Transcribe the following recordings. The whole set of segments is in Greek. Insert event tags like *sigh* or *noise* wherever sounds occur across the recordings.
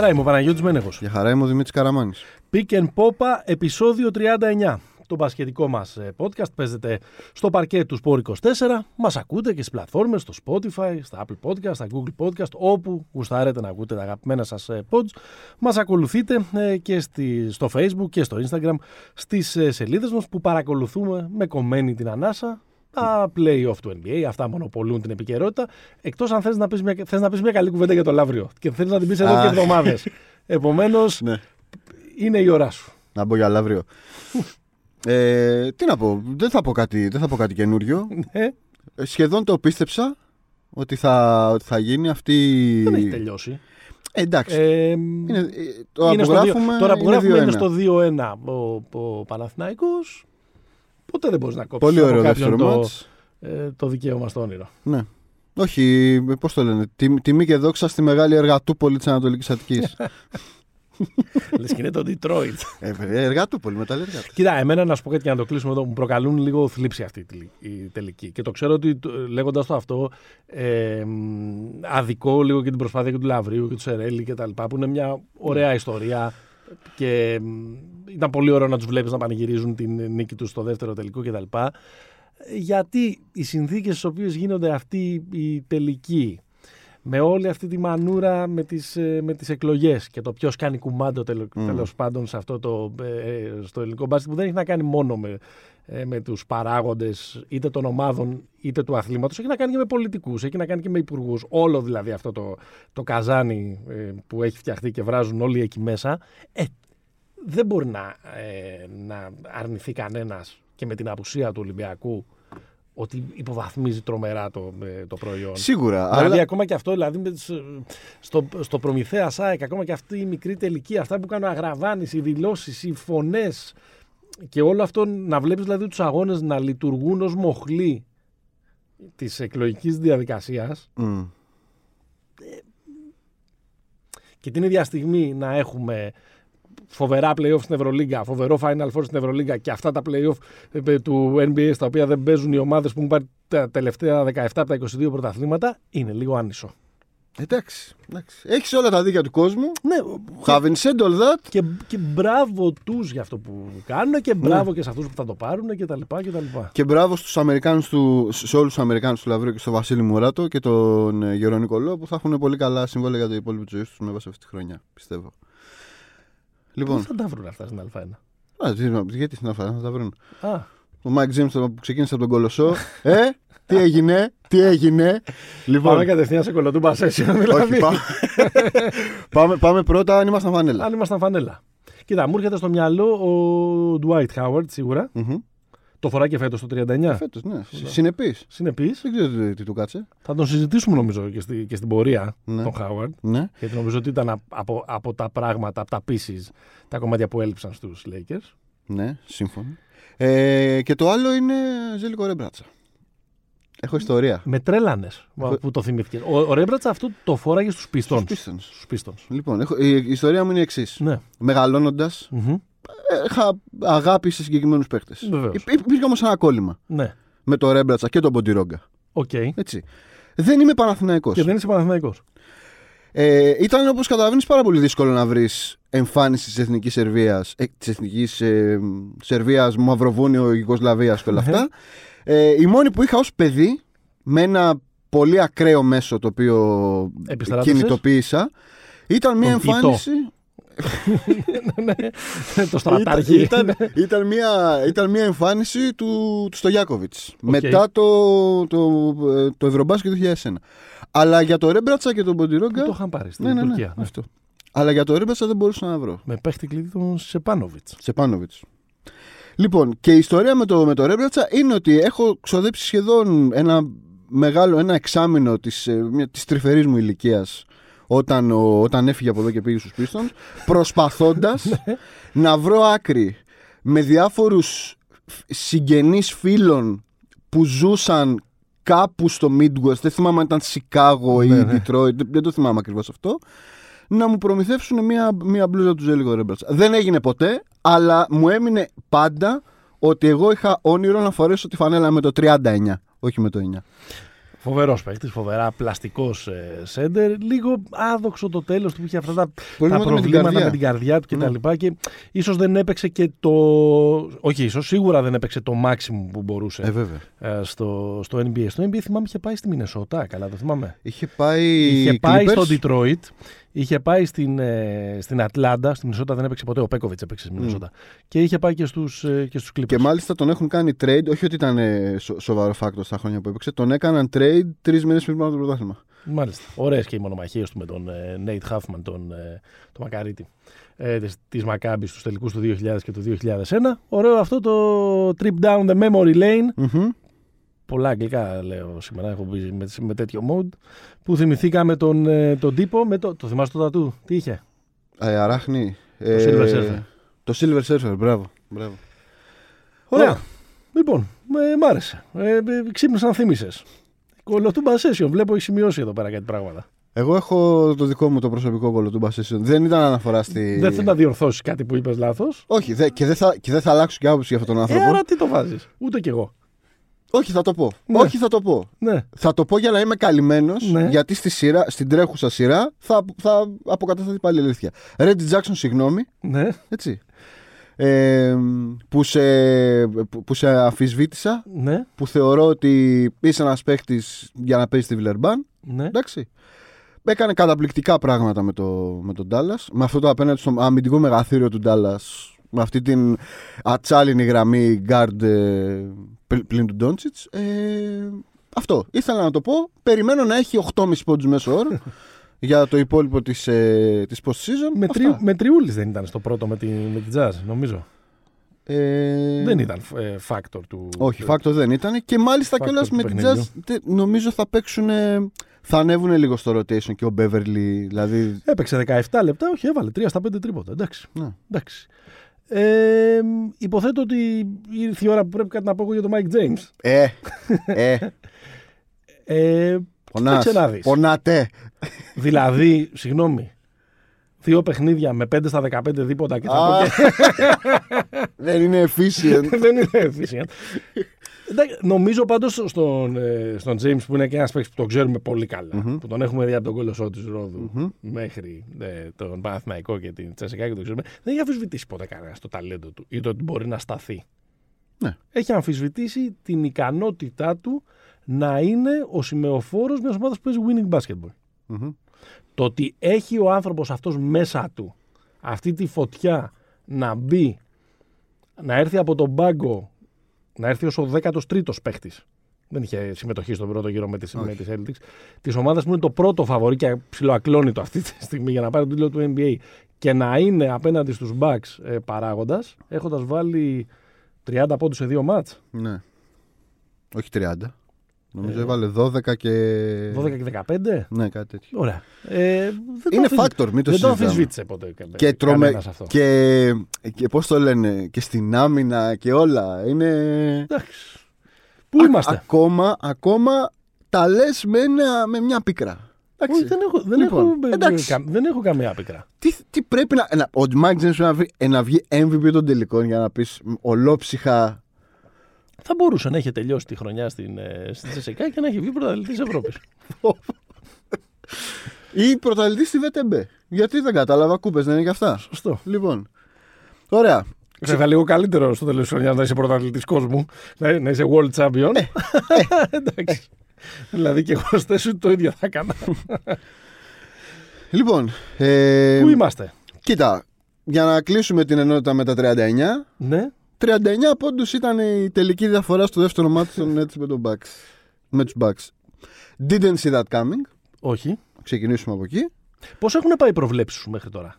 χαρά είμαι ο Παναγιώτης Μένεγος. Για χαρά είμαι ο Δημήτρης Καραμάνης. Pick and Popa, επεισόδιο 39. Το μπασκετικό μας ε, podcast παίζεται στο παρκέ του Sport 24. Μας ακούτε και στις πλατφόρμες, στο Spotify, στα Apple Podcast, στα Google Podcast, όπου γουστάρετε να ακούτε τα αγαπημένα σας ε, pods. Μας ακολουθείτε ε, και στη, στο Facebook και στο Instagram στις σελίδες μας που παρακολουθούμε με κομμένη την ανάσα τα play-off του NBA, αυτά μονοπολούν την επικαιρότητα. Εκτός αν θες να πεις μια, θες να πεις μια καλή κουβέντα για το Λαύριο και θέλει να την πεις εδώ και εβδομάδες. *laughs* Επομένως, ναι. είναι η ώρα σου. Να μπω για Λαύριο. ε, τι να πω, δεν θα πω κάτι, δεν θα πω κάτι καινούριο. *laughs* Ναι. Ε, σχεδόν το πίστεψα ότι θα, ότι θα γίνει αυτή. Δεν έχει τελειώσει. Ε, εντάξει. Ε, είναι, ε, το είναι στο 2, τώρα που γράφουμε είναι στο 2-1 ο, ο Παναθηναϊκός Ποτέ δεν μπορείς να κόψεις Πολύ ωραίο δεύτερο το, ε, το δικαίωμα στο όνειρο. Ναι. Όχι, πώς το λένε. Τιμή και δόξα στη μεγάλη εργατούπολη της Ανατολικής Αττικής. *laughs* Λες και είναι το Detroit. Ε, εργατούπολη, μεταλλεργά. Κοίτα, εμένα να σου πω κάτι για να το κλείσουμε εδώ. Μου προκαλούν λίγο θλίψη αυτή η τελική. Και το ξέρω ότι λέγοντας το αυτό, ε, αδικό λίγο και την προσπάθεια και του Λαβρίου και του Σερέλη και τα λοιπά, που είναι μια ωραία ιστορία και ήταν πολύ ωραίο να τους βλέπεις να πανηγυρίζουν την νίκη τους στο δεύτερο τελικό κτλ. Γιατί οι συνθήκες στις οποίες γίνονται αυτοί οι τελικοί, με όλη αυτή τη μανούρα με τις, ε, με τις εκλογές και το ποιος κάνει κουμάντο τέλο mm. πάντων σε αυτό το, ε, στο ελληνικό μπάσκετ που δεν έχει να κάνει μόνο με, ε, με τους παράγοντες είτε των ομάδων είτε του αθλήματος έχει να κάνει και με πολιτικούς, έχει να κάνει και με υπουργούς. όλο δηλαδή αυτό το, το καζάνι που έχει φτιαχτεί και βράζουν όλοι εκεί μέσα ε, δεν μπορεί να, να αρνηθεί κανένας και με την απουσία του Ολυμπιακού ότι υποβαθμίζει τρομερά το, ε, το προϊόν. Σίγουρα. Δηλαδή, ακόμα και αυτό, δηλαδή, στο, στο Προμηθέα ΣΑΕΚ, ακόμα και αυτή η μικρή τελική, αυτά που κάνουν αγραβάνεις, οι δηλώσεις, οι φωνές και όλο αυτό να βλέπεις δηλαδή τους αγώνες να λειτουργούν ως μοχλή της εκλογικής διαδικασίας. Mm. Και την ίδια στιγμή να έχουμε φοβερά playoff στην Ευρωλίγκα, φοβερό Final Four στην Ευρωλίγκα και αυτά τα playoff ε, του NBA στα οποία δεν παίζουν οι ομάδες που έχουν πάρει τα τελευταία 17 από τα 22 πρωταθλήματα, είναι λίγο άνισο. Εντάξει. εντάξει. Έχεις όλα τα δίκαια του κόσμου. Ναι. Having said all that. Και, και μπράβο τους για αυτό που κάνουν και μπράβο ναι. και σε αυτούς που θα το πάρουν και τα λοιπά. Και, τα λοιπά. και μπράβο στους Αμερικάνους του, σε όλους τους Αμερικάνους του Λαβρίου και στο Βασίλη Μουράτο και τον ε, Γερονικό Νικολό που θα έχουν πολύ καλά συμβόλαια για το υπόλοιπο της ζωής τους μέσα σε αυτή τη χρονιά. Πιστεύω. Λοιπόν. Πού θα τα βρουν αυτά στην Α1. Α, γιατί στην Α1 θα τα βρουν. Α. Ο Μάικ Τζέιμ που ξεκίνησε από τον Κολοσσό. ε, τι έγινε, τι έγινε; Λοιπόν, πάμε κατευθείαν σε κολοτούμπα σέσιο. Δηλαδή. πάμε, *laughs* πάμε, πάμε πρώτα αν ήμασταν φανέλα. Αν ήμασταν φανέλα. Κοίτα, μου έρχεται στο μυαλό ο Dwight Howard σίγουρα. Mm-hmm. Το φοράει και φέτος το 39. Φέτος, ναι. Συνεπής. Συνεπής. Δεν ξέρω τι, τι, του κάτσε. Θα τον συζητήσουμε νομίζω και, στη, και στην πορεία ναι. τον Χάουαρντ. Ναι. Γιατί νομίζω ότι ήταν από, από τα πράγματα, από τα pieces, τα κομμάτια που έλειψαν στους Lakers. Ναι, σύμφωνο. Ε, και το άλλο είναι Ζέλικο Ρεμπράτσα. Έχω ιστορία. Με τρέλανες έχω... που το θυμήθηκες. Ο, ο Ρέμπρατσα αυτό το φόραγε στους πίστων. Στους πίστων. Λοιπόν, έχω, η, ιστορία μου είναι η εξής. Ναι. Μεγαλώνοντας, mm-hmm είχα αγάπη σε συγκεκριμένους παίχτε. Υπήρχε όμως ένα κόλλημα. Ναι. Με το Ρέμπρατσα και τον Ποντιρόγκα. Okay. Έτσι. Δεν είμαι Παναθηναϊκός. Και δεν είσαι Παναθηναϊκός. Ε, ήταν όπως καταλαβαίνεις πάρα πολύ δύσκολο να βρεις εμφάνιση της εθνικής Σερβίας, ε, της εθνικής ε, Σερβίας, Μαυροβούνιο, Ιγκοσλαβία και όλα αυτά. Ε, η μόνη που είχα ως παιδί, με ένα πολύ ακραίο μέσο το οποίο κινητοποίησα, ήταν μια εμφάνιση. Ναι, *laughs* το στρατάρχη. Ήταν, ήταν, μια, ήταν μια εμφάνιση του, του Στογιάκοβιτς μετά το, το, το Ευρωμπάσκετ του 2001. Αλλά για το Ρέμπρατσα και τον Ποντιρόγκα. Το είχαν πάρει στην ναι, ναι, Τουρκία. Ναι, αυτό. Αλλά για το Ρέμπρατσα δεν μπορούσα να βρω. Με παίχτη κλειδί τον Σεπάνοβιτς. Σεπάνοβιτς. Λοιπόν, και η ιστορία με το, με το Ρέμπρατσα είναι ότι έχω ξοδέψει σχεδόν ένα μεγάλο, ένα εξάμεινο της, ε, της τρυφερής μου ηλικίας όταν, ο, όταν έφυγε από εδώ και πήγε στους πίστων, προσπαθώντας *laughs* ναι. να βρω άκρη με διάφορους συγγενείς φίλων που ζούσαν κάπου στο Midwest, δεν θυμάμαι αν ήταν Σικάγο ή ναι, ναι. Detroit, δεν το θυμάμαι ακριβώς αυτό, να μου προμηθεύσουν μία, μία μπλούζα τους Ζέλιγο Ρέμπερτς. Δεν έγινε ποτέ, αλλά μου έμεινε πάντα ότι εγώ είχα όνειρο να φορέσω τη φανέλα με το 39, όχι με το 9. Φοβερός παίκτης, φοβερά πλαστικός σέντερ. Λίγο άδοξο το τέλος του που είχε αυτά τα, τα Προβλήματα με την προβλήματα καρδιά. με την καρδιά του κτλ. Ναι. Και, τα λοιπά. και ίσως δεν έπαιξε και το. Όχι, ίσως σίγουρα δεν έπαιξε το maximum που μπορούσε Ε, βέβαια. ε, στο, στο NBA. Στο NBA θυμάμαι είχε πάει στη Μινεσότα, καλά το θυμάμαι. Είχε πάει. Είχε πάει Clippers. στο Detroit, είχε πάει στην, ε, στην Ατλάντα. Στη Μινεσότα δεν έπαιξε ποτέ. Ο Πέκοβιτς έπαιξε στη Μινεσότα. Και είχε πάει και στους ε, και στους Clippers. Και μάλιστα τον έχουν κάνει trade, όχι ότι ήταν ε, σο- σοβαρό φάκτος στα χρόνια που έπαιξε, τον έκαναν trade τρεις μήνες πριν από το πρωτάθλημα. Μάλιστα. Ωραίες και οι μονομαχίες του με τον ε, Νέιτ Χάφμαν, τον, ε, τον Μακαρίτη. Ε, της, της Μακάμπης στους τελικούς του 2000 και του 2001. Ωραίο αυτό το trip down the memory lane. Μμμ. Πολλά αγγλικά λέω σήμερα, έχω μπει με, με τέτοιο mode. Που θυμηθήκαμε τον, ε, τον τύπο με το. Το θυμάσαι το τατού, τι είχε; Ε, αράχνη. Το Silver Surfer. Το Silver Surfer, μπράβο. μπράβο. Ωραία. Λοιπόν, ε, μ' άρεσε. Ε, ε, ξύπνησα να θύμισε. Κολοτούμπα session. Βλέπω έχει σημειώσει εδώ πέρα κάτι πράγματα. Εγώ έχω το δικό μου το προσωπικό κόλλο του Session. Δεν ήταν αναφορά στη. Δεν θέλω να διορθώσεις κάτι που είπες λάθος; Όχι, δε, και, δεν θα, και δεν θα αλλάξω και άποψη για αυτόν τον Ε, άνθρωπο. άρα τι το βάζεις; Ούτε κι εγώ. Όχι, θα το πω. Ναι. Όχι, θα το πω. Ναι. Θα το πω για να είμαι καλυμμένος, Ναι. γιατί στη σειρά, στην τρέχουσα σειρά θα, θα αποκατασταθεί πάλι η αλήθεια. Ρέντι Τζάξον, συγγνώμη, Ναι. έτσι. Ε, που, σε, που, που σε αμφισβήτησα, Ναι. που θεωρώ ότι είσαι ένας παίχτης για να παίζεις στη Βιλερμπάν. Ναι. Εντάξει. Έκανε καταπληκτικά πράγματα με, το, με τον Dallas. Με αυτό το απέναντι στο αμυντικό μεγαθύριο του Dallas. Με αυτή την ατσάλινη γραμμή guard ε, πλ- πλην του Ντόντσιτς. Ε, αυτό. Ήθελα να το πω. Περιμένω να έχει 8,5 πόντους μέσω όρο *laughs* για το υπόλοιπο της, ε, της post-season. Με, Αυτά. τρι, με τριούλης δεν ήταν στο πρώτο με, τη, με την Jazz, νομίζω. Ε, Δεν ήταν ε, factor του. Όχι, του- φάκτο δεν ήταν. Και μάλιστα Factor κιόλας του με την παιχνιδιού. Jazz τε- νομίζω θα παίξουν. ε, Θα ανέβουν λίγο στο rotation και ο Beverly. Δηλαδή. Έπαιξε 17 λεπτά, όχι, έβαλε 3 στα 5 τρίποτα. Εντάξει. Ναι. Εντάξει. Ε, υποθέτω ότι ήρθε η ώρα που πρέπει κάτι να πω εγώ για τον Mike James. Ε, ε, *laughs* Ε, πονάς, κοίταξε να δεις. Πονάτε. δηλαδή, συγγνώμη, δύο παιχνίδια με 5 στα 15 δίποτα και θα πω Α, και *laughs* δεν είναι efficient. *laughs* δεν είναι efficient. Εντάξει, νομίζω πάντως στον, ε, στον James που είναι και ένας παίκτης που τον ξέρουμε πολύ καλά, Μμμ. που τον έχουμε δει από τον κόλοσό της Ρόδου Μμμ. μέχρι ε, τον Παναθηναϊκό και την Τσεσεκά και τον ξέρουμε, δεν έχει αμφισβητήσει ποτέ κανένας το ταλέντο του ή το ότι μπορεί να σταθεί. Ναι. Έχει αμφισβητήσει την ικανότητά του να είναι ο σημεοφόρος μιας ομάδας που παίζει winning basketball. Μμμ. Το ότι έχει ο άνθρωπος αυτός μέσα του αυτή τη φωτιά να μπει, να έρθει από τον πάγκο, να έρθει ως ο 13ος παίχτης. Δεν είχε συμμετοχή στον πρώτο γύρο με τις, Όχι. με τις Celtics. Της ομάδας που είναι το πρώτο φαβορή και ψιλοακλώνητο αυτή τη στιγμή για να πάρει τον τίτλο του NBA και να είναι απέναντι στους Bucks ε, παράγοντας, έχοντας βάλει 30 πόντους σε δύο μάτς, Ναι. Όχι 30. Νομίζω Ε. έβαλε 12 και. 12 και 15. Ναι, κάτι τέτοιο. Ωραία. Ε, δεν το Είναι αμφισβη- factor, μην το Δεν το συζητάμε. αμφισβήτησε ποτέ κα- Και, τρομε... κανένας αυτό. και, και πώς το λένε, και στην άμυνα και όλα. Είναι. Εντάξει. Πού Α- είμαστε; Ακόμα, ακόμα τα λες με, ένα- με μια πίκρα. Εντάξει. Όχι, δεν έχω, δεν, Λοιπόν, έχω, ε, εντάξει. κα- δεν έχω καμία πίκρα. Τι, τι πρέπει να. να ο Mike James πρέπει να, βρει- ε, να βγει MVP των τελικών για να πεις ολόψυχα. Θα μπορούσε να έχει τελειώσει τη χρονιά στην, ε, στην Τσεσεκά και να έχει βγει πρωταθλητής Ευρώπης. ή πρωταθλητής στη VTB. Γιατί δεν κατάλαβα, κούπες δεν είναι και αυτά. Σωστό. Λοιπόν. Ωραία. Θα ήταν λίγο καλύτερο στο τέλος της χρονιάς να είσαι πρωταθλητής κόσμου, να, να είσαι world champion. Ε, *laughs* Εντάξει. Δηλαδή και εγώ στη σου το ίδιο θα έκανα. Λοιπόν. Ε, Πού είμαστε; Κοίτα, για να κλείσουμε την ενότητα με τα 39. Ναι. 39 πόντους ήταν η τελική διαφορά στο δεύτερο μάτι των Nets με, τον Bucks, με τους Bucks. Didn't see that coming. Όχι. Ξεκινήσουμε από εκεί. Πώς έχουν πάει οι προβλέψεις σου μέχρι τώρα;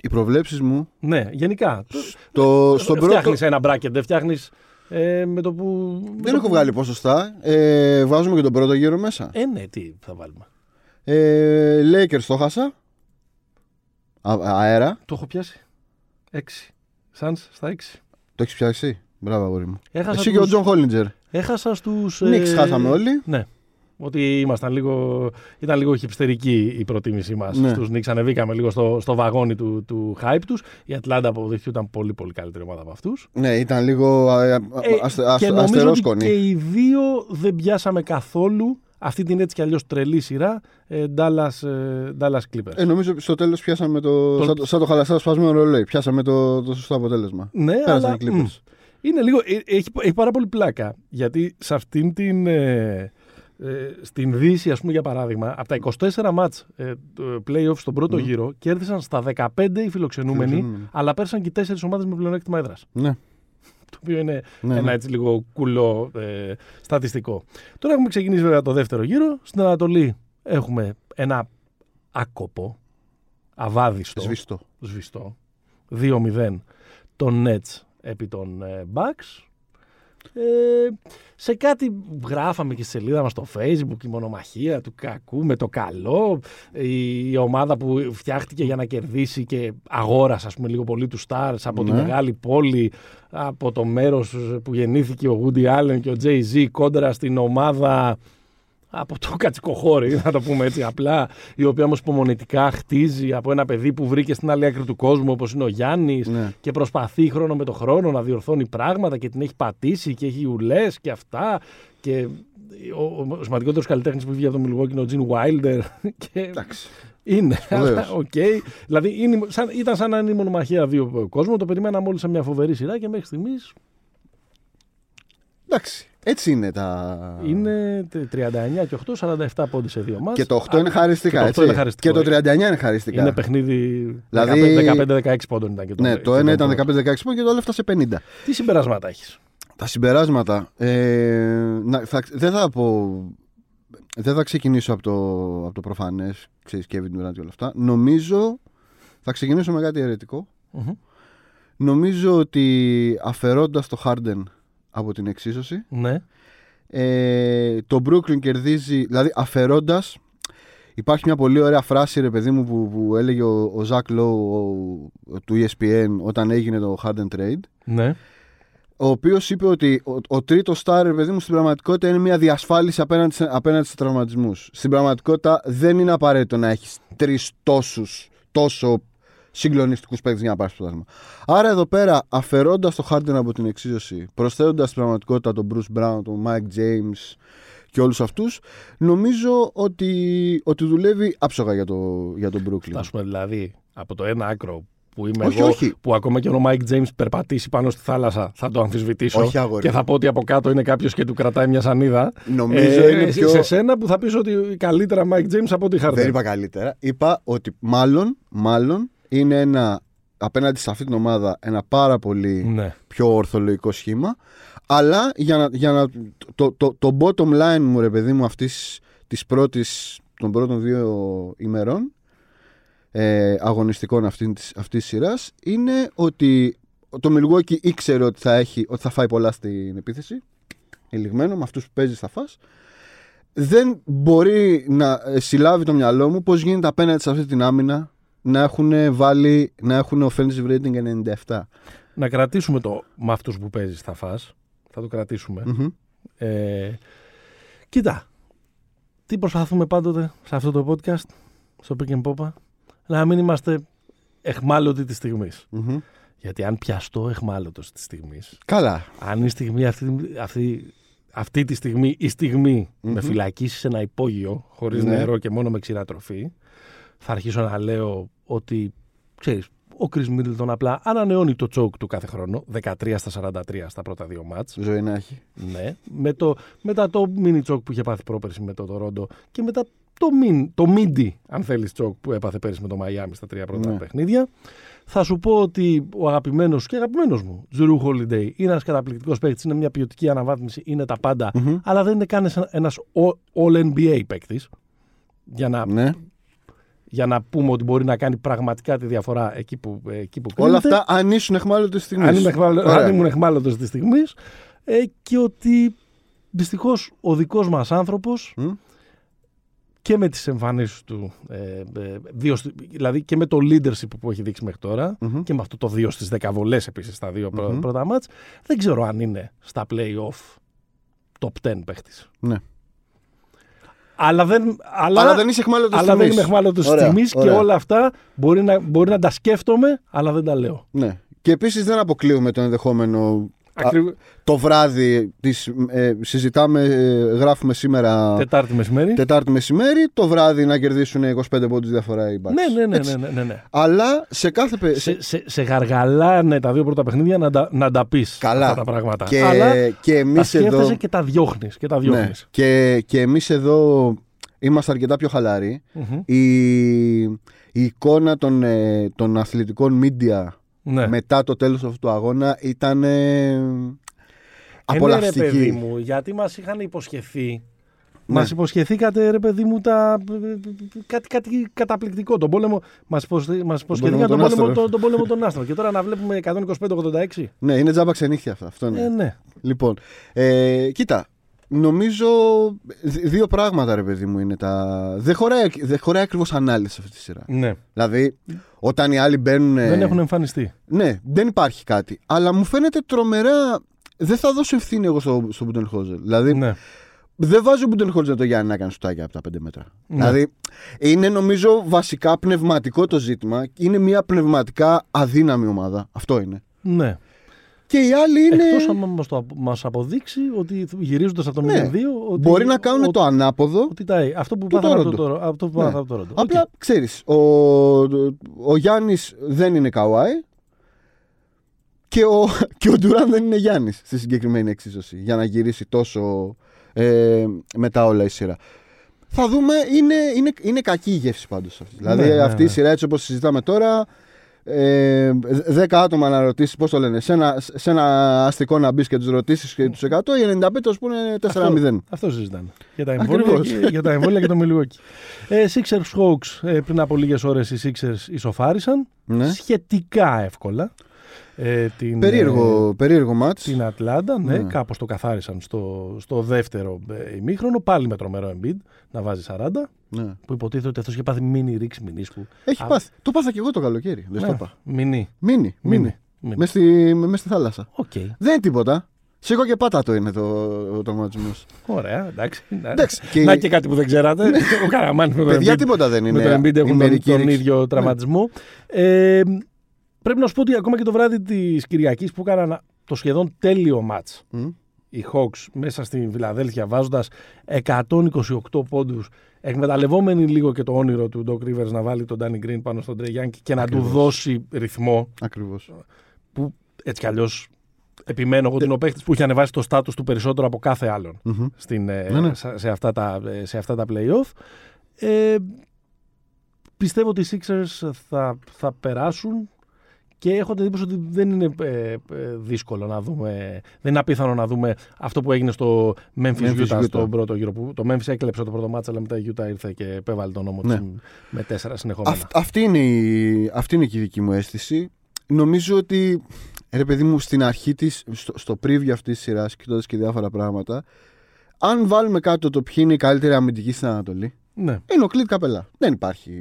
Οι προβλέψεις μου Ναι, γενικά. το, στον πρώτο... Φτιάχνεις ένα bracket, δεν φτιάχνεις ε, με το που. με Δεν το έχω που- βγάλει ποσοστά. Ε, βάζουμε και τον πρώτο γύρο μέσα. Ε, ναι, τι θα βάλουμε. Ε, Lakers το χάσα. Α, αέρα. Το έχω πιάσει. 6. Suns στα 6. Το έχεις πιάσει. Μπράβο, αγόρι μου. Έχασα Εσύ και ο τους- Τζον Χόλιντζερ. Έχασα στους... Knicks χάσαμε όλοι. Ναι. Ότι ήμασταν λίγο, ήταν λίγο χυψτερική η προτίμησή μας Ναι. στους Knicks. Ανεβήκαμε λίγο στο, στο βαγόνι του, του hype τους. Η Ατλάντα αποδείχθηκε ήταν πολύ πολύ καλύτερη ομάδα από αυτούς. Ναι, ήταν λίγο α, α, Ε, αστε- και αστε- νομίζω ότι αστερόσκονη. και οι δύο δεν πιάσαμε καθόλου αυτή την έτσι κι αλλιώς τρελή σειρά ε, Dallas, ε, Dallas Clippers. Ε, νομίζω στο τέλος πιάσαμε το. Το- Σαν, το, σαν το χαλαστά σπασμένο ρολόι. Πιάσαμε το, το σωστό αποτέλεσμα. Ναι, Πέρασαν αλλά οι Clippers. μ, είναι λίγο, ε, έχει, έχει πάρα πολύ πλάκα. Γιατί σε αυτήν την. Ε, ε, στην Δύση, ας πούμε, για παράδειγμα, από τα 24 μάτς ε, το playoff στον πρώτο Μμμ. γύρο, κέρδισαν στα 15 οι φιλοξενούμενοι, Φιλοξενούμενοι. αλλά πέρασαν και οι τέσσερις ομάδες με πλεονέκτημα έδρας. Ναι. Το οποίο είναι ναι, ένα ναι. έτσι λίγο κουλό ε, στατιστικό. Τώρα έχουμε ξεκινήσει βέβαια το δεύτερο γύρο. Στην Ανατολή έχουμε ένα άκοπο, αβάδιστο, Σβηστό. σβηστό, 2-0 των Nets επί των ε, Bucks. Ε, σε κάτι γράφαμε και στη σελίδα μας στο facebook η μονομαχία του κακού με το καλό η, η ομάδα που φτιάχτηκε για να κερδίσει και αγόρασε ας πούμε λίγο πολύ τους Stars από τη Ναι. μεγάλη πόλη από το μέρος που γεννήθηκε ο Woody Allen και ο Jay-Z κόντρα στην ομάδα από το κατσικοχώρι, να το πούμε έτσι απλά, η οποία όμως υπομονετικά χτίζει από ένα παιδί που βρήκε στην άλλη άκρη του κόσμου, όπως είναι ο Γιάννης, Ναι. και προσπαθεί χρόνο με το χρόνο να διορθώνει πράγματα και την έχει πατήσει και έχει ουλές και αυτά. Και ο, ο σημαντικότερος καλλιτέχνης που βγήκε από το Milwaukee είναι ο Τζιν Wilder. *laughs* Και Εντάξει. είναι. Σπουδαίος. αλλά, *laughs* οκ. Δηλαδή είναι, σαν, ήταν σαν να είναι η μονομαχία δύο κόσμου. Το περιμέναμε όλοι σε μια φοβερή σειρά και μέχρι στιγμής Εντάξει. Έτσι είναι τα. είναι 39 και 8, 47 πόντι σε δύο μάτς. Και το 8 είναι χαριστικά. και το 8 έτσι. είναι χαριστικό. Και το 39 είναι χαριστικά. Είναι παιχνίδι Δηλαδή- 15-16 πόντων ήταν και το Ναι, και το ένα ήταν πρώτο. 15-16 πόντων και το άλλο έφτασε 50. Τι συμπεράσματα έχεις; Τα συμπεράσματα. Ε, να, θα, δεν θα πω. Δεν θα ξεκινήσω από το, από το προφανές, ξέρεις Kevin Durant και όλα αυτά. Νομίζω. Θα ξεκινήσω με κάτι αιρετικό. Νομίζω ότι αφαιρώντας το Harden από την εξίσωση, Ναι. ε, το Brooklyn κερδίζει, δηλαδή αφαιρώντας, υπάρχει μια πολύ ωραία φράση ρε παιδί μου που, που έλεγε ο, ο Zach Lowe ο- του E ESPN όταν έγινε το Harden Trade, Ναι. ο οποίος είπε ότι ο, ο τρίτος star ρε παιδί μου στην πραγματικότητα είναι μια διασφάλιση απέναντι, σε- απέναντι στους τραυματισμούς. Στην πραγματικότητα δεν είναι απαραίτητο να έχεις τρεις τόσους, τόσο συγκλονιστικούς παίκτες για να πάρει το πρωτάθλημα. Άρα εδώ πέρα, αφαιρώντας το Harden από την εξίσωση, προσθέτοντας στην πραγματικότητα τον Bruce Brown, τον Mike James και όλους αυτούς, νομίζω ότι, ότι δουλεύει άψογα για, το, για τον Brooklyn. Θα σου πούμε δηλαδή από το ένα άκρο που είμαι Όχι, εγώ, όχι. που ακόμα και ο Mike James περπατήσει πάνω στη θάλασσα, θα το αμφισβητήσω. Όχι, αγόρι και μου. θα πω ότι από κάτω είναι κάποιος και του κρατάει μια σανίδα. Νομίζω Ε, είναι πιο. Σε σένα που θα πεις ότι καλύτερα Mike James από ότι Harden. Δεν είπα καλύτερα. Είπα ότι μάλλον, μάλλον είναι ένα απέναντι σε αυτή την ομάδα ένα πάρα πολύ Ναι. πιο ορθολογικό σχήμα. Αλλά για να, για να, το, το, το bottom line μου, ρε παιδί μου, αυτής της πρώτης, των πρώτων δύο ημερών ε, αγωνιστικών αυτής, της- αυτής της σειράς είναι ότι το Milwaukee ήξερε ότι θα, έχει, ότι θα φάει πολλά στην επίθεση. Ελιγμένο, με αυτούς που παίζει θα φας. Δεν μπορεί να ε, συλλάβει το μυαλό μου πώς γίνεται απέναντι σε αυτή την άμυνα να έχουν βάλει, να έχουν offensive rating 97. Να κρατήσουμε το με αυτούς που παίζεις θα φας. Θα το κρατήσουμε. Μμμ. Ε, κοίτα, τι προσπαθούμε πάντοτε σε αυτό το podcast, στο Pick and Popa, να μην είμαστε εχμάλωτοι της στιγμής. Μμμ. Γιατί αν πιαστώ εχμάλωτος της στιγμής, Καλά. αν η στιγμή αυτή, αυτή, αυτή τη στιγμή η στιγμη με φυλακίσεις σε ένα υπόγειο χωρίς Ναι. νερό και μόνο με ξηρά τροφή, θα αρχίσω να λέω ότι ξέρεις, ο Chris Middleton απλά ανανεώνει το τσόκ του κάθε χρόνο, 13 στα 43 στα πρώτα δύο μάτς. Ζωή να έχει. Ναι, με το, μετά το mini τσόκ που είχε πάθει πρόπερση με το Toronto και μετά το, min, το midi, αν θέλεις, τσόκ που έπαθε πέρυσι με το Miami στα τρία πρώτα Ναι. παιχνίδια. Θα σου πω ότι ο αγαπημένος και αγαπημένος μου, Drew Holiday, είναι ένας καταπληκτικός παίκτης, είναι μια ποιοτική αναβάθμιση, είναι τα πάντα, Μμμ. αλλά δεν είναι καν ένα- ένας All-NBA παίκτης. Για να, Ναι. Για να πούμε ότι μπορεί να κάνει πραγματικά τη διαφορά εκεί που, εκεί που Όλα κρίνεται. αυτά αν ήσουν εχμάλωτο στιγμής. Αν, είμαι εχμάλω- αν ήμουν εχμάλωτος της στιγμής ε, και ότι δυστυχώς ο δικός μας άνθρωπος Μμ. και με τις εμφανίσεις του ε, ε, δύο, στη- δηλαδή και με το leadership που έχει δείξει μέχρι τώρα Μμμ. και με αυτό το 2 στις 10 βολές επίσης στα δύο πρω- Μμμ. πρώτα μάτς δεν ξέρω αν είναι στα play-off top 10 παίχτης. Ναι. Αλλά δεν, αλλά, Αλλά δεν είσαι εχμάλωτος αλλά δεν είμαι εχμάλωτος της Ωραία, στιγμής και ωραία. όλα αυτά μπορεί να, μπορεί να τα σκέφτομαι αλλά δεν τα λέω. Ναι. Και επίσης δεν αποκλείουμε το ενδεχόμενο Ακριβ- το βράδυ της, ε, συζητάμε, ε, γράφουμε σήμερα Τετάρτη μεσημέρι. Τετάρτη μεσημέρι, το βράδυ να κερδίσουν 25 πόντους διαφορά οι Bucks. Ναι, ναι, ναι, Έτσι. ναι, ναι, ναι, ναι. Αλλά σε κάθε πε- σε- Σε, σε, σε γαργαλάνε τα δύο πρώτα παιχνίδια να, τα- να τα πεις Καλά. αυτά τα πράγματα. και, Αλλά και τα εμείς σκέφτεσαι εδώ και τα διώχνεις. Και, τα ναι, διώχνεις. και, και εμείς εδώ είμαστε αρκετά πιο χαλαροί Μμμ. η, η εικόνα των, ε, των αθλητικών media Ναι. μετά το τέλος αυτού του αγώνα ήταν ε, Ε, ναι, απολαυστική. ρε παιδί μου, γιατί μας είχαν υποσχεθεί. Ναι. Μας υποσχεθήκατε, ρε παιδί μου, τα... κάτι, κάτι καταπληκτικό. Τον πόλεμο. Μας μας υποσχεθήκατε των τον, πόλεμο, άστρων. τον, τον πόλεμο των άστρων. Και τώρα να βλέπουμε 125-86. Ναι, είναι τζάμπα ξενύχια αυτά. Αυτό είναι. Ε, ναι. Λοιπόν, ε, κοίτα, νομίζω δ- δύο πράγματα ρε παιδί μου είναι τα... Δεν χωράει, δεν χωράει ακριβώς ανάλυση σε αυτή τη σειρά. ναι. Δηλαδή, όταν οι άλλοι μπαίνουν... Δεν έχουν εμφανιστεί. Ναι, δεν υπάρχει κάτι. Αλλά μου φαίνεται τρομερά... Δεν θα δώσω ευθύνη εγώ στο, στο Μπουντενχόζερ. Δηλαδή, Ναι. δεν βάζω Μπουντενχόλζερ το Γιάννη να κάνει σουτάκια από τα 5 μέτρα. Ναι. Δηλαδή, είναι νομίζω βασικά πνευματικό το ζήτημα. Είναι μια πνευματικά αδύναμη ομάδα. Αυτό είναι. ναι. Και οι άλλοι είναι. Εκτός αν μας, το, μας αποδείξει ότι γυρίζοντας από το 0-2 Ναι. ότι, Μπορεί να κάνουν ότι, το ανάποδο. ότι τα, αυτό που που πάθαμε από Τόροντο. το, Τόρο- αυτό που Ναι. πάθαμε από το Τόροντο. Απλά Οκ. ξέρεις, ο, ο Γιάννης δεν είναι Καουάι και ο, *laughs* και ο Ντουράν δεν είναι Γιάννης στη συγκεκριμένη εξίσωση για να γυρίσει τόσο ε, μετά όλα η σειρά. Θα δούμε, είναι, είναι, είναι κακή η γεύση πάντως αυτή. Δηλαδή ναι, αυτή η ναι. σειρά έτσι όπως συζητάμε τώρα, ε, 10 άτομα να ρωτήσεις πώς το λένε, σε ένα, σε ένα αστικό να μπεις και τους ρωτήσεις και τους 100, οι 95 θα σου πούνε 4-0. Αυτό συζητάμε. Για τα εμβόλια, Ακριβώς. και, για τα εμβόλια και το Milwaukee. Ε, Sixers Hawks ε, πριν από λίγες ώρες οι Sixers ισοφάρισαν. Ναι. Σχετικά εύκολα. Ε, την, Περίεργο, περίεργο μάτς. την Ατλάντα, ναι, Ναι. κάπως το καθάρισαν στο, στο δεύτερο ε, ημίχρονο, πάλι με τρομερό Embiid, να βάζει 40, Ναι. που υποτίθεται ότι αυτός είχε πάθει μίνι ρήξη μηνίσκου. Έχει Α, πάθει. Το πάθα και εγώ το καλοκαίρι. Δεν στο Ναι, είπα. Μινί. Μίνι. Μίνι. Μίνι. Μες στη, μες στη θάλασσα. Οκ. Δεν είναι τίποτα. Σήκω και πάτα το είναι το, ο τραυματισμός. Ωραία, εντάξει. Ναι. Εντάξει, και- Να και κάτι που δεν ξέρατε. Ο Καραμάνης με τον Παιδιά, Embiid. τίποτα δεν είναι. με τον Embiid η έχουν τον, μερική τον ρήξη. ίδιο τραυματισμό. Ε, πρέπει να σου πω ότι ακόμα και το βράδυ της Κυριακής που έκαναν το σχεδόν τέλειο μάτς Μμ. οι Hawks μέσα στη Φιλαδέλφια βάζοντας 128 πόντους εκμεταλλευόμενοι λίγο και το όνειρο του Doc Rivers να βάλει τον Danny Green πάνω στον Trey Young και να του Ακριβώς. δώσει ρυθμό Ακριβώς. που έτσι κι αλλιώς επιμένω εγώ ότι είναι ο παίχτης που έχει ανεβάσει το στάτους του περισσότερο από κάθε άλλον Μμμ. στην, ε, Ναι, ναι. σε, σε αυτά τα, ε, σε αυτά τα play-off. Ε, πιστεύω ότι οι Sixers θα, θα περάσουν και έχω την εντύπωση ότι δεν είναι ε, ε, δύσκολο να δούμε, δεν είναι απίθανο να δούμε αυτό που έγινε στο Memphis, Memphis Utah, Utah. στον πρώτο γύρο. Που το Memphis έκλεψε το πρώτο μάτσα, αλλά μετά η Utah ήρθε και επέβαλε τον νόμο Ναι. της με τέσσερα συνεχόμενα. Αυ- αυτή, είναι η, αυτή είναι και η δική μου αίσθηση. Νομίζω ότι, ρε παιδί μου, στην αρχή της, στο, στο preview αυτής της σειράς, κοιτώντας και διάφορα πράγματα, αν βάλουμε κάτω το ποιοι είναι οι καλύτεροι αμυντικοί στην Ανατολή, Ναι. είναι ο Κλίτ Καπελά. Δεν υπάρχει.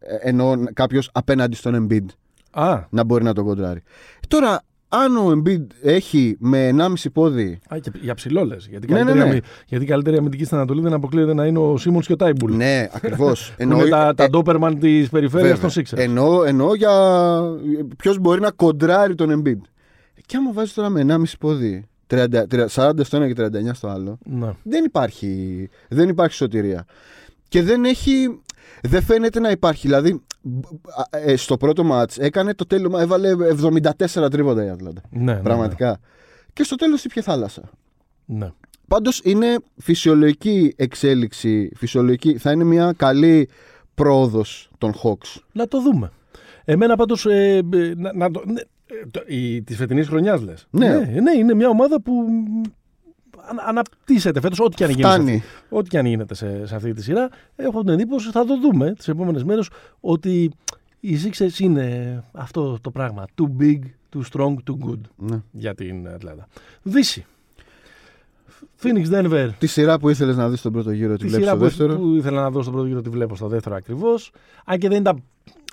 ε, Ενώ κάποιος απέναντι στον Embiid Α, να μπορεί να τον κοντράρει. Τώρα, αν ο Embiid έχει με 1,5 πόδι. α, και για ψηλό λες. Γιατί, Ναι, ναι, καλύτερη ναι. αμυ- γιατί η καλύτερη αμυντική στην Ανατολή δεν αποκλείεται να είναι ο Σίμονς και ο Τάιμπουλ. Ναι, ακριβώς. *laughs* Που είναι τα, τα Doberman της περιφέρειας των Sixers. Εννοώ, εννοώ για ποιος μπορεί να κοντράρει τον Embiid. Και άμα βάζεις τώρα με 1,5 πόδι 30, 30, 40 στο ένα και 39 στο άλλο, Ναι. δεν υπάρχει, δεν υπάρχει σωτηρία. Και δεν έχει. Δεν φαίνεται να υπάρχει. Δηλαδή, α, ε, στο πρώτο μάτς έκανε το τέλειο. Έβαλε 74 τρίποτα η Ατλάντα. Ναι, ναι, Πραγματικά. Και στο τέλος ήπια θάλασσα. Ναι. Πάντως είναι φυσιολογική εξέλιξη. Φυσιολογική. Θα είναι μια καλή πρόοδος των Hawks. Να το δούμε. Εμένα πάντως, ε, ε, να, να το, ναι, ε, το- η, της φετινής χρονιάς λες. Ναι. ναι. ναι, είναι μια ομάδα που μ, ανα- αναπτύσσεται φέτος, ό,τι και αν γίνει. σε Φτάνει. αυτή- Ό,τι και αν γίνεται σε, σε αυτή τη σειρά. Έχω την εντύπωση, θα το δούμε τις επόμενες μέρες, ότι οι Sixers είναι αυτό το πράγμα. Too big, too strong, too good Ναι. για την Ατλάντα. Δύση. Phoenix Denver. Τη σειρά που ήθελες να δεις στον πρώτο γύρο, τη Τη βλέπεις σειρά στο που, δεύτερο; που ήθελα να δω στον πρώτο γύρο τη βλέπω στο δεύτερο ακριβώς. Αν, και δεν ήταν-